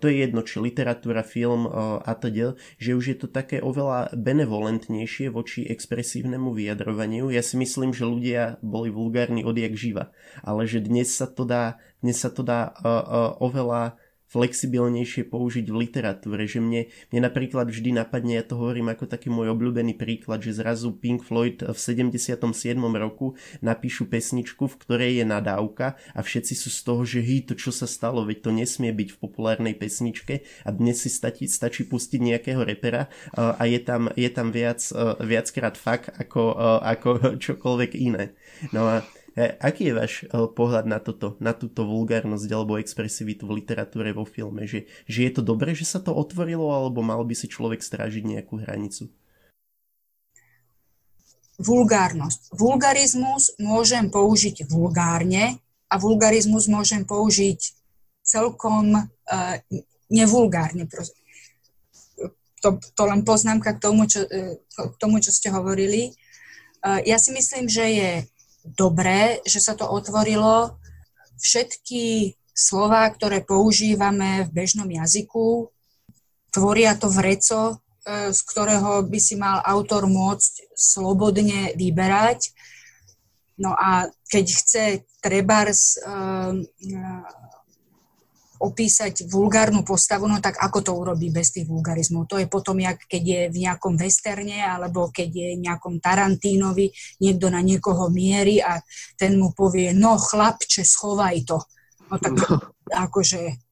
to je jedno, či literatúra, film uh, a teda, že už je to také oveľa benevolentnejšie voči expresívnemu vyjadrovaniu. Ja si myslím, že ľudia boli vulgárni odjak živa. Ale že dnes sa to dá, dnes sa to dá uh, uh, oveľa flexibilnejšie použiť v literatúre, že mne, mne napríklad vždy napadne, ja to hovorím ako taký môj obľúbený príklad, že zrazu Pink Floyd v 77. roku napíšu pesničku, v ktorej je nadávka a všetci sú z toho, že hý, to čo sa stalo, veď to nesmie byť v populárnej pesničke a dnes si stačí, stačí pustiť nejakého repera a je tam, je tam viac, viackrát fakt ako, ako čokoľvek iné. No a Aký je váš pohľad na toto, na túto vulgárnosť alebo expresivitu v literatúre vo filme? Že, že je to dobré, že sa to otvorilo, alebo mal by si človek strážiť nejakú hranicu? Vulgárnosť. Vulgarizmus môžem použiť vulgárne a vulgarizmus môžem použiť celkom uh, nevulgárne. To, to len poznámka k tomu, čo, k tomu, čo ste hovorili. Ja si myslím, že je dobré, že sa to otvorilo. Všetky slova, ktoré používame v bežnom jazyku, tvoria to vreco, e, z ktorého by si mal autor môcť slobodne vyberať. No a keď chce trebárs uh, opísať vulgárnu postavu, no tak ako to urobí bez tých vulgarizmov? To je potom, jak keď je v nejakom westerne, alebo keď je v nejakom Tarantínovi, niekto na niekoho mieri a ten mu povie, no chlapče, schovaj to. No tak no. akože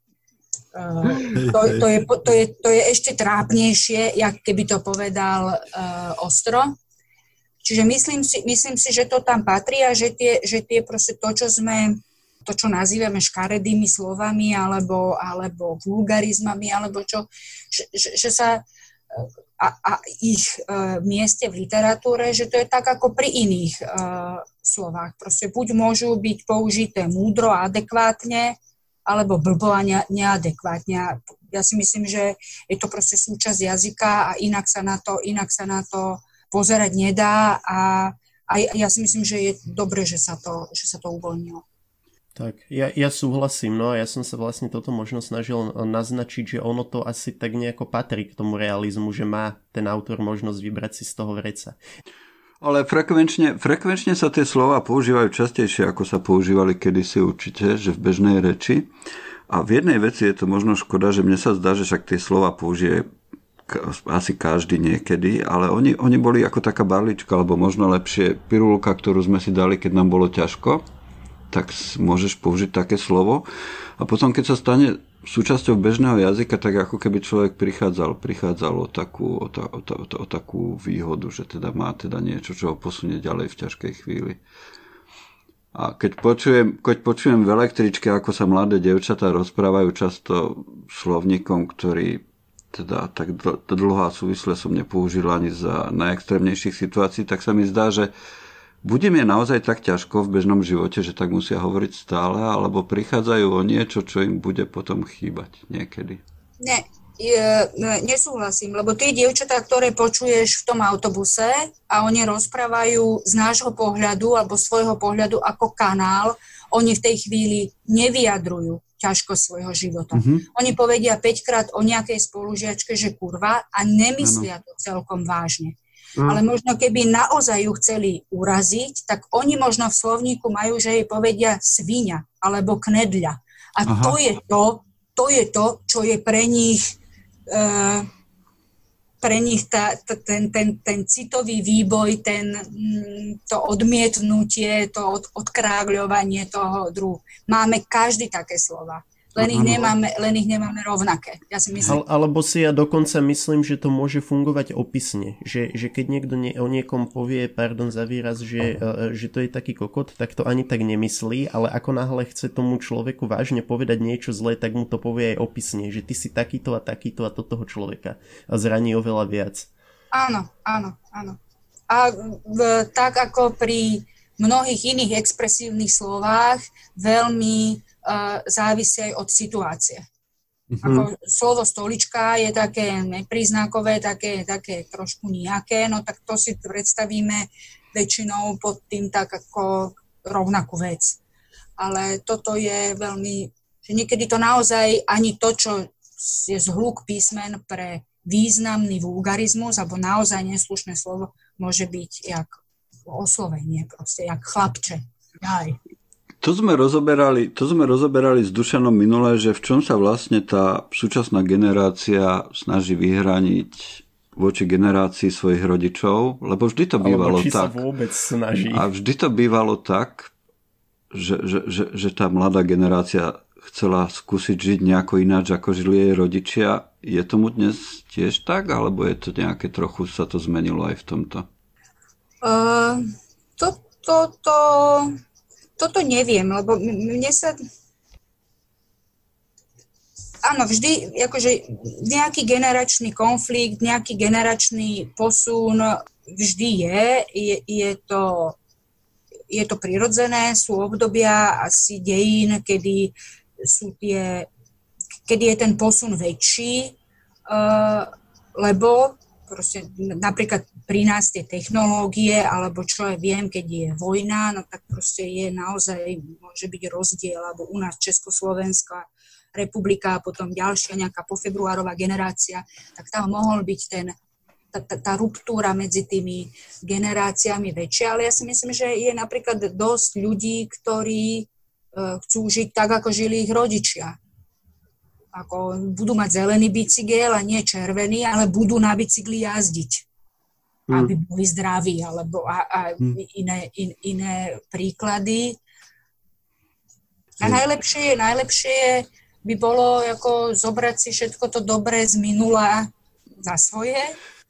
Uh, to, to, je, to, je, to je ešte trápnejšie, jak keby to povedal uh, ostro. Čiže myslím si, myslím si, že to tam patrí a že tie, že tie proste to, čo sme to, čo nazývame škaredými slovami alebo, alebo vulgarizmami, alebo čo, že, že, že sa a, a ich uh, mieste v literatúre, že to je tak ako pri iných uh, slovách. Proste buď môžu byť použité múdro a adekvátne, alebo blbo a ne, neadekvátne. Ja si myslím, že je to proste súčasť jazyka a inak sa na to, inak sa na to pozerať nedá a, a ja si myslím, že je dobré, že sa to, že sa to uvoľnilo. Tak, ja, ja súhlasím, no a ja som sa vlastne toto možno snažil naznačiť, že ono to asi tak nejako patrí k tomu realizmu, že má ten autor možnosť vybrať si z toho vreca. Ale frekvenčne, frekvenčne sa tie slova používajú častejšie, ako sa používali kedysi určite, že v bežnej reči. A v jednej veci je to možno škoda, že mne sa zdá, že však tie slova použije asi každý niekedy, ale oni, oni boli ako taká barlička, alebo možno lepšie pirulka, ktorú sme si dali, keď nám bolo ťažko tak môžeš použiť také slovo. A potom, keď sa stane súčasťou bežného jazyka, tak ako keby človek prichádzal, prichádzal o takú, o, ta, o, ta, o, ta, o takú výhodu, že teda má teda niečo, čo ho posunie ďalej v ťažkej chvíli. A keď počujem, keď počujem v električke, ako sa mladé devčatá rozprávajú často slovníkom, ktorý teda tak dlho a súvisle som nepoužil ani za najextrémnejších situácií, tak sa mi zdá, že bude mi naozaj tak ťažko v bežnom živote, že tak musia hovoriť stále, alebo prichádzajú o niečo, čo im bude potom chýbať niekedy? Ne, je, nesúhlasím, lebo tie dievčatá, ktoré počuješ v tom autobuse a oni rozprávajú z nášho pohľadu alebo svojho pohľadu ako kanál, oni v tej chvíli nevyjadrujú ťažko svojho života. Mm-hmm. Oni povedia 5 krát o nejakej spolužiačke, že kurva a nemyslia ano. to celkom vážne. Mm. Ale možno keby naozaj ju chceli uraziť, tak oni možno v slovníku majú, že jej povedia svinia alebo knedľa. A Aha. to je to, to je to, čo je pre nich uh, pre nich tá, tá, ten, ten, ten citový výboj, ten, mm, to odmietnutie, to od, odkrágľovanie toho druhu. Máme každý také slova. Len ich, nemáme, len ich nemáme rovnaké. Ja si myslím. alebo si ja dokonca myslím, že to môže fungovať opisne. Že, že keď niekto nie, o niekom povie, pardon za výraz, že, e, že to je taký kokot, tak to ani tak nemyslí, ale ako náhle chce tomu človeku vážne povedať niečo zlé, tak mu to povie aj opisne, že ty si takýto a takýto a to toho človeka a zraní oveľa viac. Áno, áno, áno. A v, tak ako pri mnohých iných expresívnych slovách veľmi závisí aj od situácie. Mm-hmm. Ako slovo stolička je také nepríznakové, také, také trošku nejaké, no tak to si predstavíme väčšinou pod tým tak ako rovnakú vec. Ale toto je veľmi, že niekedy to naozaj ani to, čo je zhluk písmen pre významný vulgarizmus alebo naozaj neslušné slovo, môže byť jak oslovenie, proste jak chlapče. Aj. To sme, rozoberali, to sme rozoberali s Dušanom minulé, že v čom sa vlastne tá súčasná generácia snaží vyhraniť voči generácii svojich rodičov, lebo vždy to bývalo Alebo či tak. Sa vôbec snaží. A vždy to bývalo tak, že, že, že, že tá mladá generácia chcela skúsiť žiť nejako ináč, ako žili jej rodičia. Je tomu dnes tiež tak, alebo je to nejaké trochu sa to zmenilo aj v tomto? Uh, to, to, to toto neviem, lebo mne sa... Áno, vždy akože nejaký generačný konflikt, nejaký generačný posun vždy je. Je, je, to, je to prirodzené, sú obdobia asi dejín, kedy sú tie, kedy je ten posun väčší, uh, lebo proste napríklad pri nás tie technológie, alebo čo ja viem, keď je vojna, no tak proste je naozaj, môže byť rozdiel, alebo u nás Československá republika a potom ďalšia nejaká pofebruárová generácia, tak tam mohol byť ten, tá, tá, tá ruptúra medzi tými generáciami väčšia, ale ja si myslím, že je napríklad dosť ľudí, ktorí uh, chcú žiť tak, ako žili ich rodičia. Ako budú mať zelený bicykel a nie červený, ale budú na bicykli jazdiť, mm. aby boli zdraví, alebo a, a mm. iné, in, iné príklady. A hm. najlepšie je, najlepšie je, by bolo ako zobrať si všetko to dobré z minula za svoje.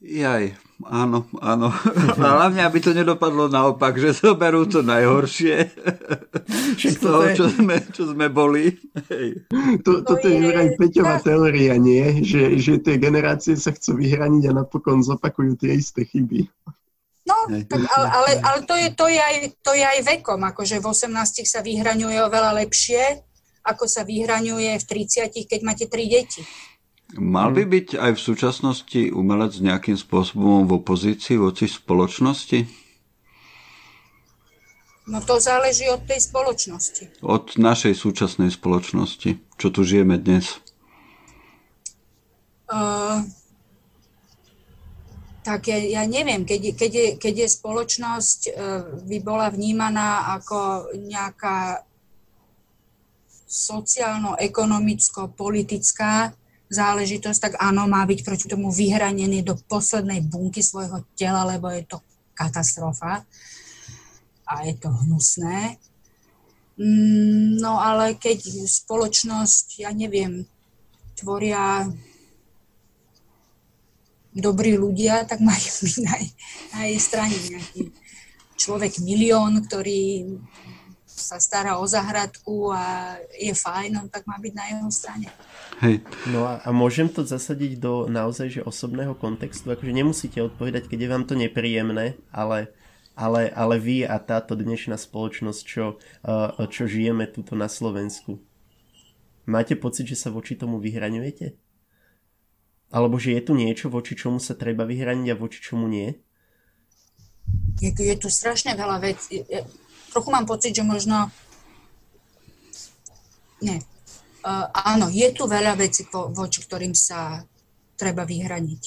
Jaj, áno, áno. A hlavne, aby to nedopadlo naopak, že zoberú to najhoršie z toho, čo sme, čo sme boli. Hej. To, toto je vraj Peťová teória, nie? Že, že tie generácie sa chcú vyhraniť a napokon zopakujú tie isté chyby. No, tak, ale, ale, ale to, je, to, je aj, to je aj vekom, akože v 18 sa vyhraňuje oveľa lepšie, ako sa vyhraňuje v 30 keď máte tri deti. Mal by byť aj v súčasnosti umelec nejakým spôsobom v opozícii voči spoločnosti? No to záleží od tej spoločnosti. Od našej súčasnej spoločnosti, čo tu žijeme dnes. Uh, tak ja, ja neviem, keď, keď, je, keď je spoločnosť uh, by bola vnímaná ako nejaká sociálno-ekonomicko-politická, záležitosť, tak áno, má byť proti tomu vyhranený do poslednej bunky svojho tela, lebo je to katastrofa a je to hnusné. Mm, no ale keď spoločnosť, ja neviem, tvoria dobrí ľudia, tak majú na, na jej strane nejaký človek milión, ktorý sa stará o zahradku a je fajn, tak má byť na jeho strane. Hej. No a, a môžem to zasadiť do naozaj že osobného kontextu, akože nemusíte odpovedať, keď je vám to nepríjemné, ale, ale, ale vy a táto dnešná spoločnosť, čo, uh, čo žijeme tuto na Slovensku, máte pocit, že sa voči tomu vyhraňujete? Alebo že je tu niečo, voči čomu sa treba vyhraniť a voči čomu nie? Je, je tu strašne veľa vecí. Trochu mám pocit, že možno... Nie, Uh, áno, je tu veľa vecí, vo, voči ktorým sa treba vyhraniť.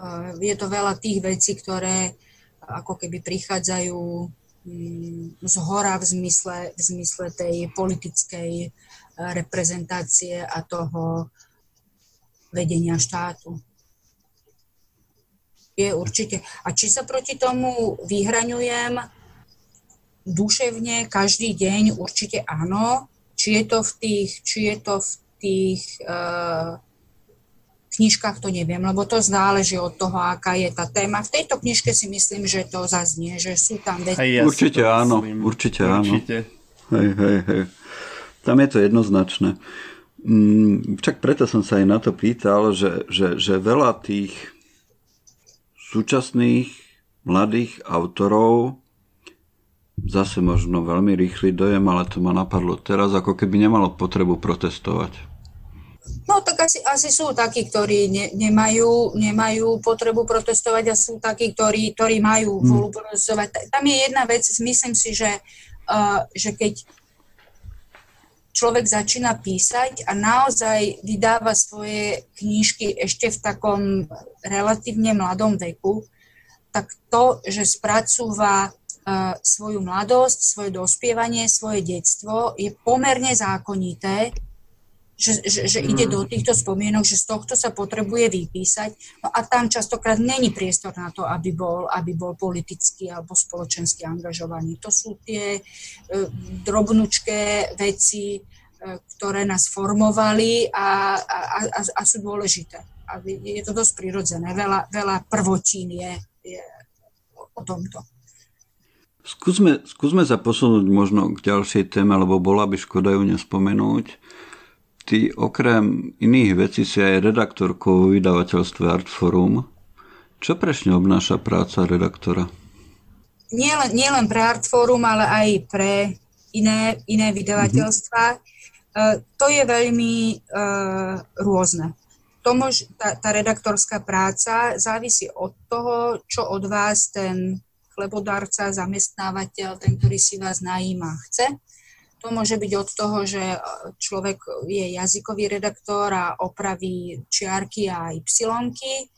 Uh, je to veľa tých vecí, ktoré ako keby prichádzajú um, z hora v zmysle, v zmysle tej politickej uh, reprezentácie a toho vedenia štátu. Je určite. A či sa proti tomu vyhraňujem duševne každý deň, určite áno či je to v tých, či je to v tých uh, knižkách, to neviem, lebo to záleží od toho, aká je tá téma. V tejto knižke si myslím, že to zaznie, že sú tam veci. Ja určite áno, určite, určite áno. Hej, hej, hej. Tam je to jednoznačné. Mm, však preto som sa aj na to pýtal, že, že, že veľa tých súčasných mladých autorov zase možno veľmi rýchly dojem, ale to ma napadlo teraz, ako keby nemalo potrebu protestovať. No tak asi, asi sú takí, ktorí ne, nemajú, nemajú potrebu protestovať a sú takí, ktorí, ktorí majú hmm. vôľu protestovať. Tam je jedna vec, myslím si, že, uh, že keď človek začína písať a naozaj vydáva svoje knížky ešte v takom relatívne mladom veku, tak to, že spracúva svoju mladosť, svoje dospievanie, svoje detstvo je pomerne zákonité, že, že, že ide do mm. týchto spomienok, že z tohto sa potrebuje vypísať. No a tam častokrát není priestor na to, aby bol, aby bol politicky alebo spoločensky angažovaný. To sú tie e, drobnučké veci, e, ktoré nás formovali a, a, a, a sú dôležité. A je to dosť prirodzené. Veľa, veľa prvotín je, je o tomto. Skúsme, skúsme sa posunúť možno k ďalšej téme, lebo bola by škoda ju nespomenúť. Ty okrem iných vecí si aj redaktorkou v vydavateľstve Artforum. Čo prešne obnáša práca redaktora? Nie len, nie len pre Artforum, ale aj pre iné, iné vydavateľstva. Mm-hmm. To je veľmi uh, rôzne. To mož, tá, tá redaktorská práca závisí od toho, čo od vás ten chlebodárca, zamestnávateľ, ten, ktorý si vás najíma, chce. To môže byť od toho, že človek je jazykový redaktor a opraví čiarky a ypsilonky,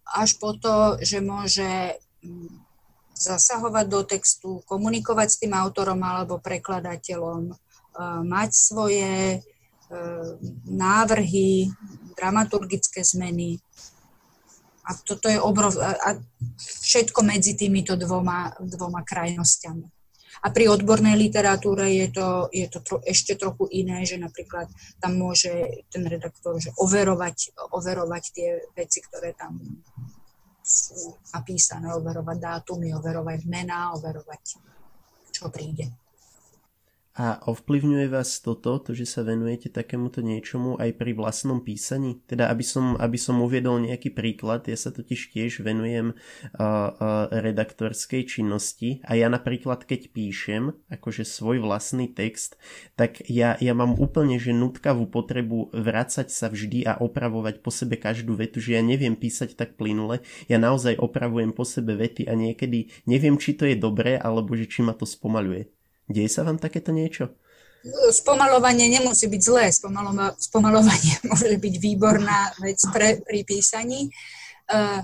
až po to, že môže zasahovať do textu, komunikovať s tým autorom alebo prekladateľom, mať svoje e, návrhy, dramaturgické zmeny. A toto je obrov... A všetko medzi týmito dvoma, dvoma krajnosťami. A pri odbornej literatúre je to, je to tro, ešte trochu iné, že napríklad tam môže ten redaktor že overovať, overovať tie veci, ktoré tam sú napísané, overovať dátumy, overovať mená, overovať, čo príde. A ovplyvňuje vás toto, to, že sa venujete takémuto niečomu aj pri vlastnom písaní? Teda, aby som, aby som uviedol nejaký príklad, ja sa totiž tiež venujem uh, uh, redaktorskej činnosti a ja napríklad, keď píšem akože svoj vlastný text, tak ja, ja mám úplne že nutkavú potrebu vracať sa vždy a opravovať po sebe každú vetu, že ja neviem písať tak plynule, ja naozaj opravujem po sebe vety a niekedy neviem, či to je dobré, alebo že či ma to spomaluje. Deje sa vám takéto niečo? Spomalovanie nemusí byť zlé, Spomalova- spomalovanie môže byť výborná vec pre, pri písaní. Uh,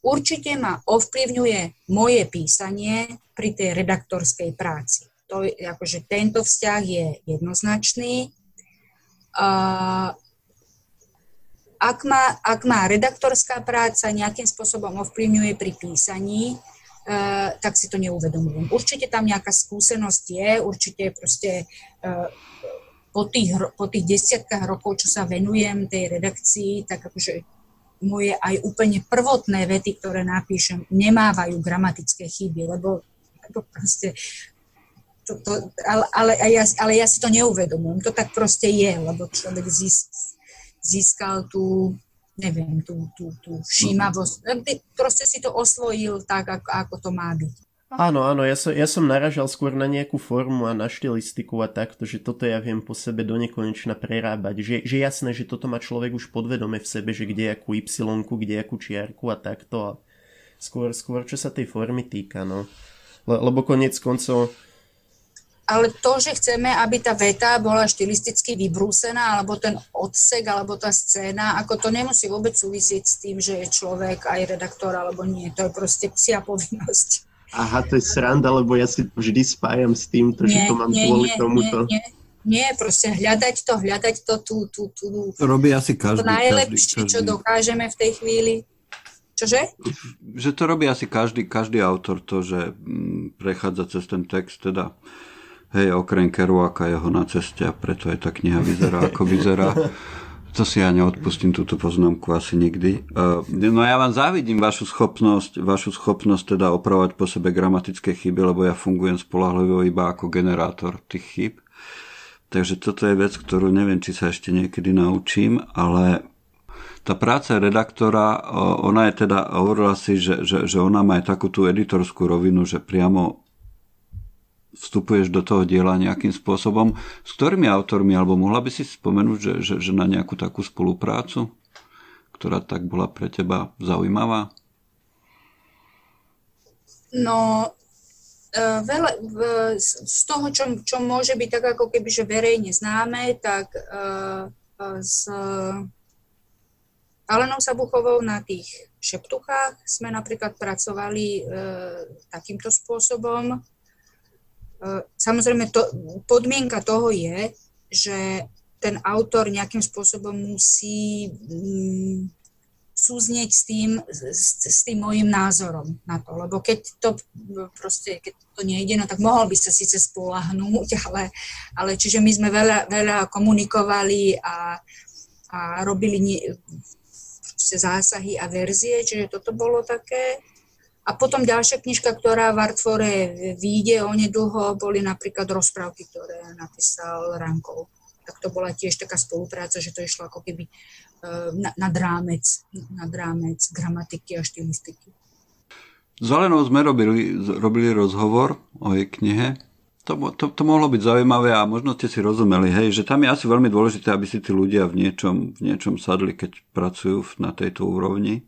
určite ma ovplyvňuje moje písanie pri tej redaktorskej práci. To je, akože tento vzťah je jednoznačný. Uh, ak ma, ak ma redaktorská práca nejakým spôsobom ovplyvňuje pri písaní, tak si to neuvedomujem. Určite tam nejaká skúsenosť je, určite proste eh, po tých, po tých desiatkách rokov, čo sa venujem tej redakcii, tak akože moje aj úplne prvotné vety, ktoré napíšem, nemávajú gramatické chyby, lebo, lebo proste to, to, ale, ale, ja, ale ja si to neuvedomujem. To tak proste je, lebo človek získal tú neviem, tú, tú, tú všímavosť. Proste si to osvojil tak, ako, ako to má byť. Áno, áno, ja som, ja som naražal skôr na nejakú formu a na štilistiku a takto, že toto ja viem po sebe do nekonečna prerábať. Že, že jasné, že toto má človek už podvedome v sebe, že kde akú y, kde akú čiarku a takto. A skôr, skôr čo sa tej formy týka, no. Le, lebo konec koncov ale to, že chceme, aby tá veta bola štilisticky vybrúsená, alebo ten odsek, alebo tá scéna, ako to nemusí vôbec súvisieť s tým, že je človek aj redaktor, alebo nie. To je proste psia povinnosť. Aha, to je sranda, lebo ja si vždy spájam s týmto, nie, že to mám nie, kvôli nie, tomuto. Nie, nie. Nie, proste hľadať to, hľadať to tú, tú, tú, to robí asi každý. To najlepšie, každý, každý. čo dokážeme v tej chvíli. Čože? Že to robí asi každý, každý autor, to, že mm, prechádza cez ten text, teda Hej, okrem Kerouaka jeho na ceste a preto aj tá kniha vyzerá ako vyzerá. To si ja neodpustím túto poznámku asi nikdy. No ja vám závidím vašu schopnosť, vašu schopnosť teda opravovať po sebe gramatické chyby, lebo ja fungujem spolahlivo iba ako generátor tých chyb. Takže toto je vec, ktorú neviem, či sa ešte niekedy naučím, ale tá práca redaktora, ona je teda, hovorila si, že, že, že ona má aj takú tú editorskú rovinu, že priamo vstupuješ do toho diela nejakým spôsobom. S ktorými autormi, alebo mohla by si spomenúť, že, že, že na nejakú takú spoluprácu, ktorá tak bola pre teba zaujímavá? No, e, veľa, z toho, čo, čo môže byť tak ako keby že verejne známe, tak e, s Alenou Sabuchovou na tých šeptuchách sme napríklad pracovali takýmto spôsobom. E, samozrejme, to, podmienka toho je, že ten autor nejakým spôsobom musí mm, súznieť s tým, s, s tým môjim názorom na to. Lebo keď to proste, keď to nejde, no tak mohol by sa síce spolahnúť, ale, ale čiže my sme veľa, veľa komunikovali a, a robili nie, zásahy a verzie, čiže toto bolo také. A potom ďalšia knižka, ktorá v Artfore vyjde onedlho, boli napríklad rozprávky, ktoré napísal Rankov. Tak to bola tiež taká spolupráca, že to išlo ako keby uh, nad rámec, nad rámec gramatiky a štilistiky. S Alenou sme robili, robili rozhovor o jej knihe to, to, to mohlo byť zaujímavé a možno ste si rozumeli, hej, že tam je asi veľmi dôležité, aby si tí ľudia v niečom, v niečom sadli, keď pracujú na tejto úrovni.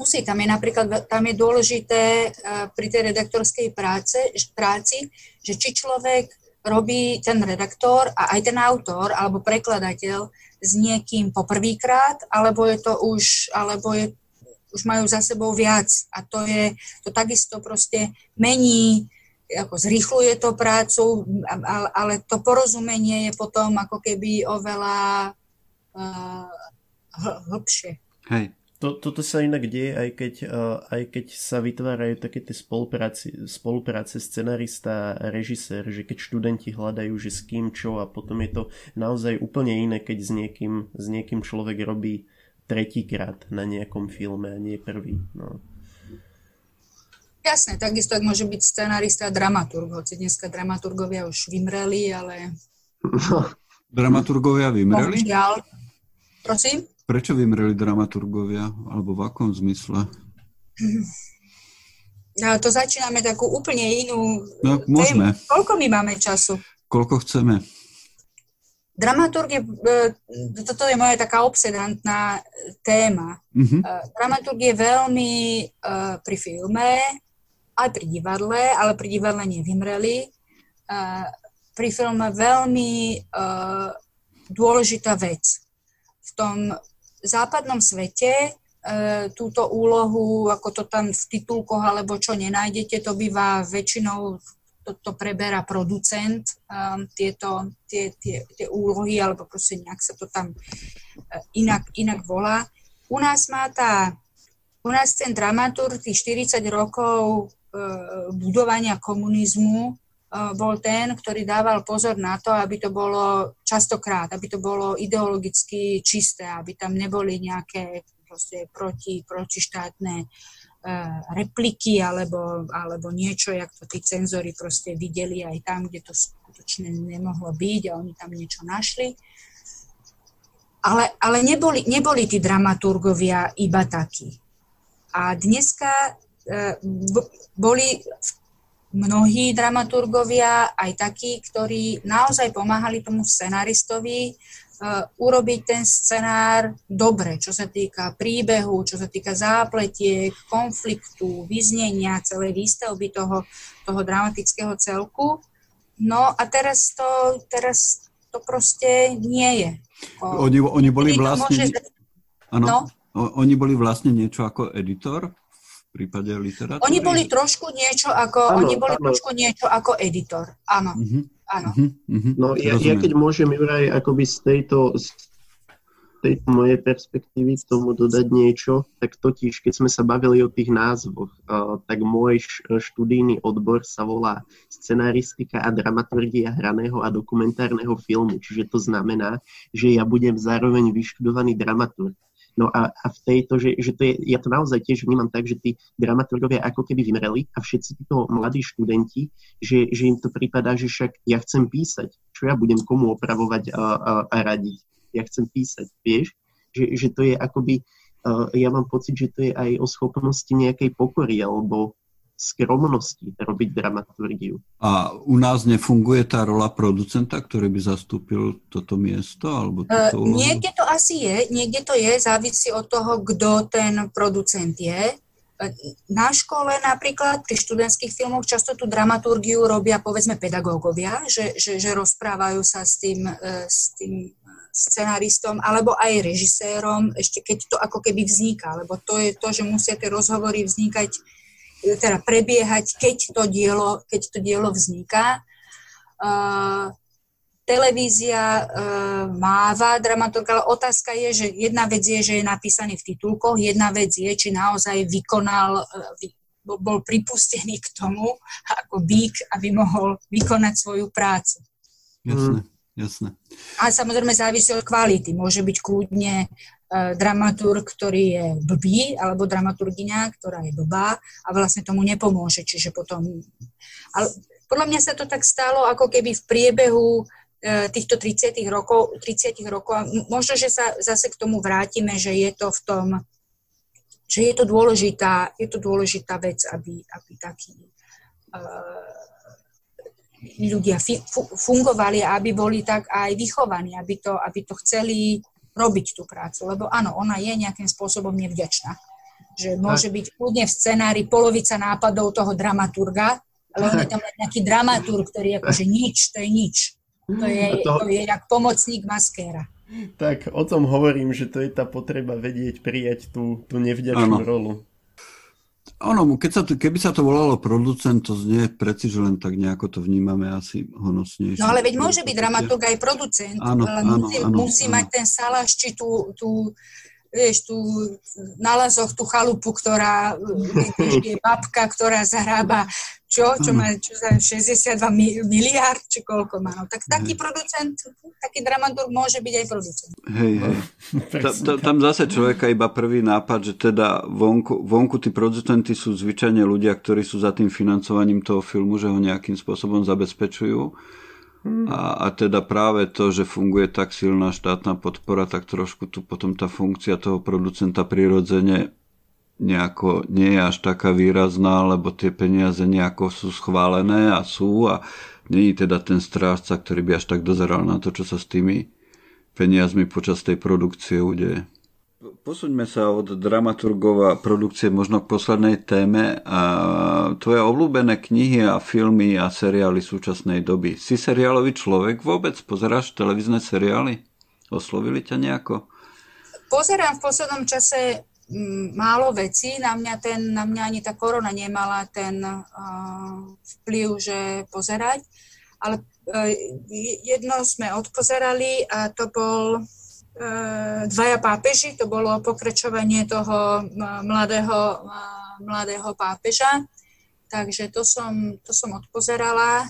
Musí, tam je napríklad, tam je dôležité eh, pri tej redaktorskej práce, práci, že či človek robí ten redaktor a aj ten autor alebo prekladateľ s niekým poprvýkrát, alebo je to už, alebo je, už majú za sebou viac. A to je, to takisto proste mení ako zrýchluje to prácu, ale to porozumenie je potom ako keby oveľa uh, hlbšie. Hej. To, toto sa inak deje, aj keď, uh, aj keď sa vytvárajú také tie spolupráce, spolupráce scenarista a režisér, že keď študenti hľadajú, že s kým čo a potom je to naozaj úplne iné, keď s niekým, s niekým človek robí tretíkrát na nejakom filme a nie prvý. No. Jasné, takisto ak môže byť scenarista a dramaturg, hoci dneska dramaturgovia už vymreli, ale... Dramaturgovia vymreli? Bohužiaľ. Prosím? Prečo vymreli dramaturgovia? Alebo v akom zmysle? No, to začíname takú úplne inú no, môžeme. tému. Koľko my máme času? Koľko chceme. Dramaturg je, e, toto je moja taká obsedantná téma. Uh-huh. Dramaturg je veľmi uh, pri filme aj pri divadle, ale pri divadle nevymreli. Pri filme veľmi dôležitá vec. V tom západnom svete uh, túto úlohu, ako to tam v titulkoch alebo čo nenájdete, to býva väčšinou to, to preberá producent, um, tieto, tie, tie, tie úlohy, alebo proste nejak sa to tam uh, inak, inak volá. U nás má tá, u nás ten dramaturg tých 40 rokov E, budovania komunizmu e, bol ten, ktorý dával pozor na to, aby to bolo častokrát, aby to bolo ideologicky čisté, aby tam neboli nejaké proste proti, protištátne e, repliky alebo, alebo niečo, jak to tí cenzori proste videli aj tam, kde to skutočne nemohlo byť a oni tam niečo našli. Ale, ale neboli, neboli tí dramaturgovia iba takí. A dneska E, boli mnohí dramaturgovia, aj takí, ktorí naozaj pomáhali tomu scenaristovi uh, urobiť ten scenár dobre, čo sa týka príbehu, čo sa týka zápletiek, konfliktu, vyznenia, celej výstavby toho, toho dramatického celku. No a teraz to, teraz to proste nie je. O, oni, oni boli vlastne... Môže... Ano, no? Oni boli vlastne niečo ako editor prípade literatúry? Oni boli trošku niečo ako, ano, oni boli ano. trošku niečo ako editor, áno. Uh-huh. áno. Uh-huh. No ja, ja keď môžem, Juraj, akoby z tejto, z tejto mojej perspektívy k tomu dodať niečo, tak totiž, keď sme sa bavili o tých názvoch, uh, tak môj študijný odbor sa volá scenaristika a dramaturgia hraného a dokumentárneho filmu. Čiže to znamená, že ja budem zároveň vyštudovaný dramaturg. No a, a v tejto, že, že to je, ja to naozaj tiež vnímam tak, že tí dramaturgovia ako keby vymreli a všetci títo mladí študenti, že, že im to prípada, že však ja chcem písať, čo ja budem komu opravovať a, a, a radiť. Ja chcem písať, vieš? Že, že to je akoby, ja mám pocit, že to je aj o schopnosti nejakej pokory alebo skromnosti robiť dramaturgiu. A u nás nefunguje tá rola producenta, ktorý by zastúpil toto miesto? Alebo uh, niekde to asi je, niekde to je, závisí od toho, kto ten producent je. Na škole napríklad pri študentských filmoch často tú dramaturgiu robia povedzme pedagógovia, že, že, že rozprávajú sa s tým, e, s tým scenaristom alebo aj režisérom, ešte keď to ako keby vzniká, lebo to je to, že musia tie rozhovory vznikať teda prebiehať, keď to dielo, keď to dielo vzniká. Uh, televízia uh, máva dramaturg, ale otázka je, že jedna vec je, že je napísaný v titulkoch, jedna vec je, či naozaj vykonal, uh, bol pripustený k tomu ako bík, aby mohol vykonať svoju prácu. Jasné, jasné. A samozrejme závisí od kvality. Môže byť kľudne dramaturg, ktorý je blbý, alebo dramaturgiňa, ktorá je blbá a vlastne tomu nepomôže. Čiže potom... Ale podľa mňa sa to tak stalo, ako keby v priebehu E, týchto 30 rokov, 30 rokov možno, že sa zase k tomu vrátime, že je to v tom, že je to dôležitá, je to dôležitá vec, aby, aby takí uh, ľudia fi, fu, fungovali a aby boli tak aj vychovaní, aby to, aby to chceli robiť tú prácu. Lebo áno, ona je nejakým spôsobom nevďačná. Že môže byť kľudne v scenári polovica nápadov toho dramaturga, ale on je tam nejaký dramaturg, ktorý je akože nič, to je nič. To je, to... to je jak pomocník maskéra. Tak o tom hovorím, že to je tá potreba vedieť prijať tú, tú nevďačnú ano. rolu. Áno, keď sa to, keby sa to volalo producent, to znie preci, že len tak nejako to vnímame asi honosnejšie. No ale veď môže byť dramaturg aj producent, áno, ale áno, musí, áno, musí áno. mať ten salaš, či tú, tú vieš, tu na lazoch tú chalupu, ktorá je babka, ktorá zarába čo, čo má čo za 62 miliard, či koľko má. No, tak taký producent, taký dramaturg môže byť aj producent. Hej, hej. Ta, ta, tam zase človeka iba prvý nápad, že teda vonku, vonku tí producenty sú zvyčajne ľudia, ktorí sú za tým financovaním toho filmu, že ho nejakým spôsobom zabezpečujú a, a teda práve to, že funguje tak silná štátna podpora, tak trošku tu potom tá funkcia toho producenta prirodzene nejako nie je až taká výrazná, lebo tie peniaze nejako sú schválené a sú a není teda ten strážca, ktorý by až tak dozeral na to, čo sa s tými peniazmi počas tej produkcie udeje. Posuňme sa od dramaturgov a produkcie možno k poslednej téme. A tvoje obľúbené knihy a filmy a seriály súčasnej doby. Si seriálový človek vôbec? Pozeráš televízne seriály? Oslovili ťa nejako? Pozerám v poslednom čase mm, málo vecí. Na mňa, ten, na mňa ani tá korona nemala ten uh, vplyv, že pozerať. Ale uh, jedno sme odpozerali a to bol dvaja pápeži, to bolo pokračovanie toho mladého, mladého pápeža, takže to som, to som odpozerala.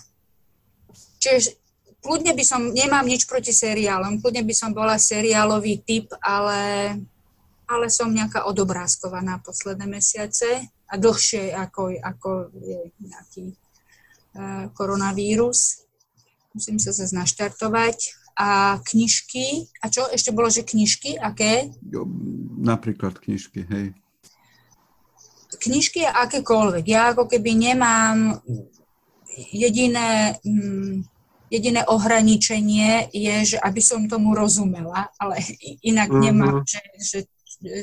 Čiže kľudne by som, nemám nič proti seriálom, kľudne by som bola seriálový typ, ale, ale som nejaká odobrázkovaná posledné mesiace a dlhšie ako, ako je nejaký uh, koronavírus. Musím sa zase naštartovať a knižky. A čo ešte bolo, že knižky? Aké? Napríklad knižky, hej. Knižky akékoľvek. Ja ako keby nemám jediné, mm, jediné ohraničenie je, že aby som tomu rozumela, ale inak uh-huh. nemám, že, že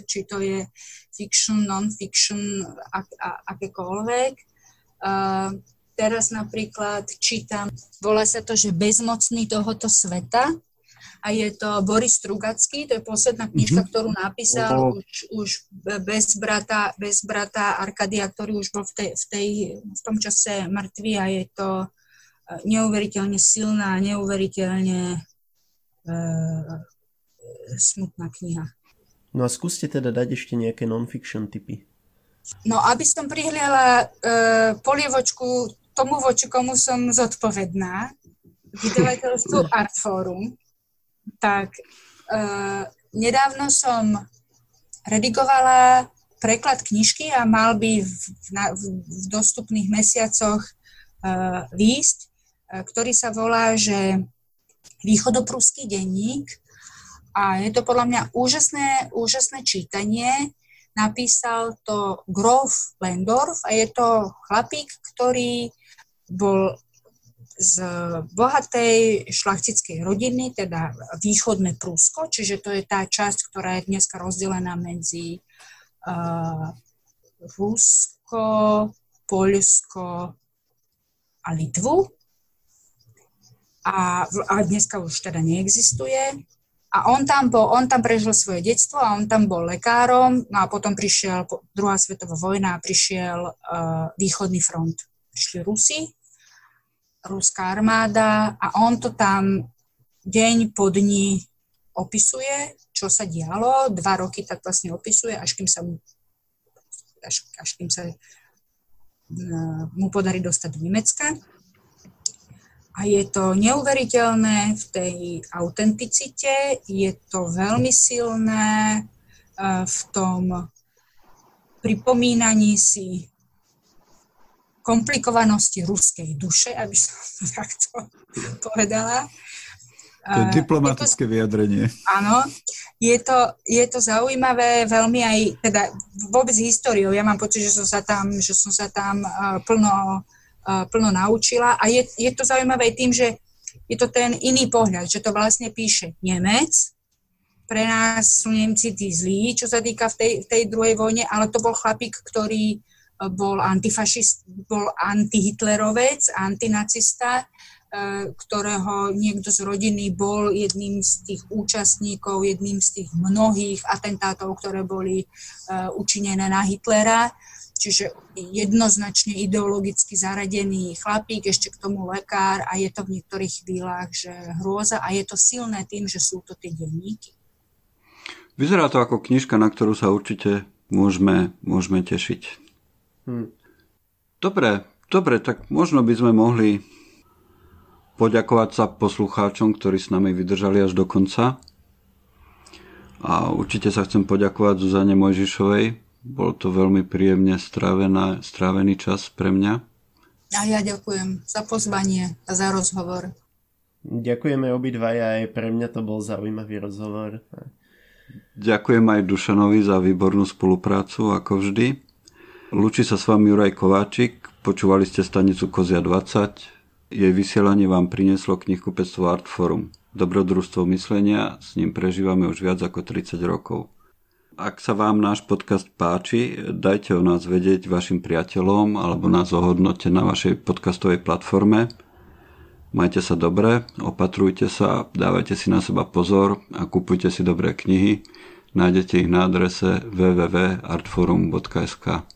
či to je fiction, non-fiction, ak, a, akékoľvek. Uh, Teraz napríklad čítam, volá sa to, že Bezmocný tohoto sveta a je to Boris Strugacký, to je posledná knižka, mm-hmm. ktorú napísal oh. už, už bez, brata, bez brata Arkadia, ktorý už bol v, tej, v, tej, v tom čase mŕtvý a je to e, neuveriteľne silná, neuveriteľne uh, smutná kniha. No a skúste teda dať ešte nejaké non-fiction typy. No, aby som prihliala uh, polievočku tomu, voči komu som zodpovedná, vydavateľstvu Artforum, tak uh, nedávno som redigovala preklad knižky a mal by v, na, v, v dostupných mesiacoch uh, výsť, uh, ktorý sa volá, že Východoprúsky denník a je to podľa mňa úžasné, úžasné čítanie. Napísal to Grof Lendorf a je to chlapík, ktorý bol z bohatej šlachtickej rodiny, teda východné Prúsko, čiže to je tá časť, ktorá je dneska rozdelená medzi uh, Rusko, Poľsko a Litvu. A, a dneska už teda neexistuje. A on tam, bol, on tam prežil svoje detstvo a on tam bol lekárom, no a potom prišiel druhá svetová vojna a prišiel uh, východný front. Prišli Rusi ruská armáda a on to tam deň po dni opisuje, čo sa dialo. Dva roky tak vlastne opisuje, až kým sa mu, až, až kým sa e, mu podarí dostať do Nemecka. A je to neuveriteľné v tej autenticite, je to veľmi silné eh, v tom pripomínaní si komplikovanosti ruskej duše, aby som to takto povedala. To je diplomatické to, vyjadrenie. Áno, je to, je to zaujímavé veľmi aj, teda vôbec históriou. Ja mám pocit, že som sa tam, že som sa tam uh, plno, uh, plno naučila a je, je to zaujímavé tým, že je to ten iný pohľad, že to vlastne píše Nemec, pre nás sú Nemci tí zlí, čo sa týka v tej, v tej druhej vojne, ale to bol chlapík, ktorý bol antifašist, bol antihitlerovec, antinacista, e, ktorého niekto z rodiny bol jedným z tých účastníkov, jedným z tých mnohých atentátov, ktoré boli e, učinené na Hitlera. Čiže jednoznačne ideologicky zaradený chlapík, ešte k tomu lekár a je to v niektorých chvíľach, že hrôza a je to silné tým, že sú to tie denníky. Vyzerá to ako knižka, na ktorú sa určite môžeme, môžeme tešiť. Hmm. Dobre, dobre, tak možno by sme mohli poďakovať sa poslucháčom, ktorí s nami vydržali až do konca. A určite sa chcem poďakovať Zuzane Mojžišovej. Bol to veľmi príjemne strávená, strávený čas pre mňa. A ja ďakujem za pozvanie a za rozhovor. Ďakujeme obidvaja, aj pre mňa to bol zaujímavý rozhovor. Ďakujem aj Dušanovi za výbornú spoluprácu, ako vždy. Lúči sa s vami Juraj Kováčik, počúvali ste stanicu Kozia 20. Jej vysielanie vám prinieslo knihkupectvo Artforum. Dobrodružstvo myslenia, s ním prežívame už viac ako 30 rokov. Ak sa vám náš podcast páči, dajte o nás vedieť vašim priateľom alebo nás ohodnote na vašej podcastovej platforme. Majte sa dobre, opatrujte sa, dávajte si na seba pozor a kupujte si dobré knihy. Nájdete ich na adrese www.artforum.sk.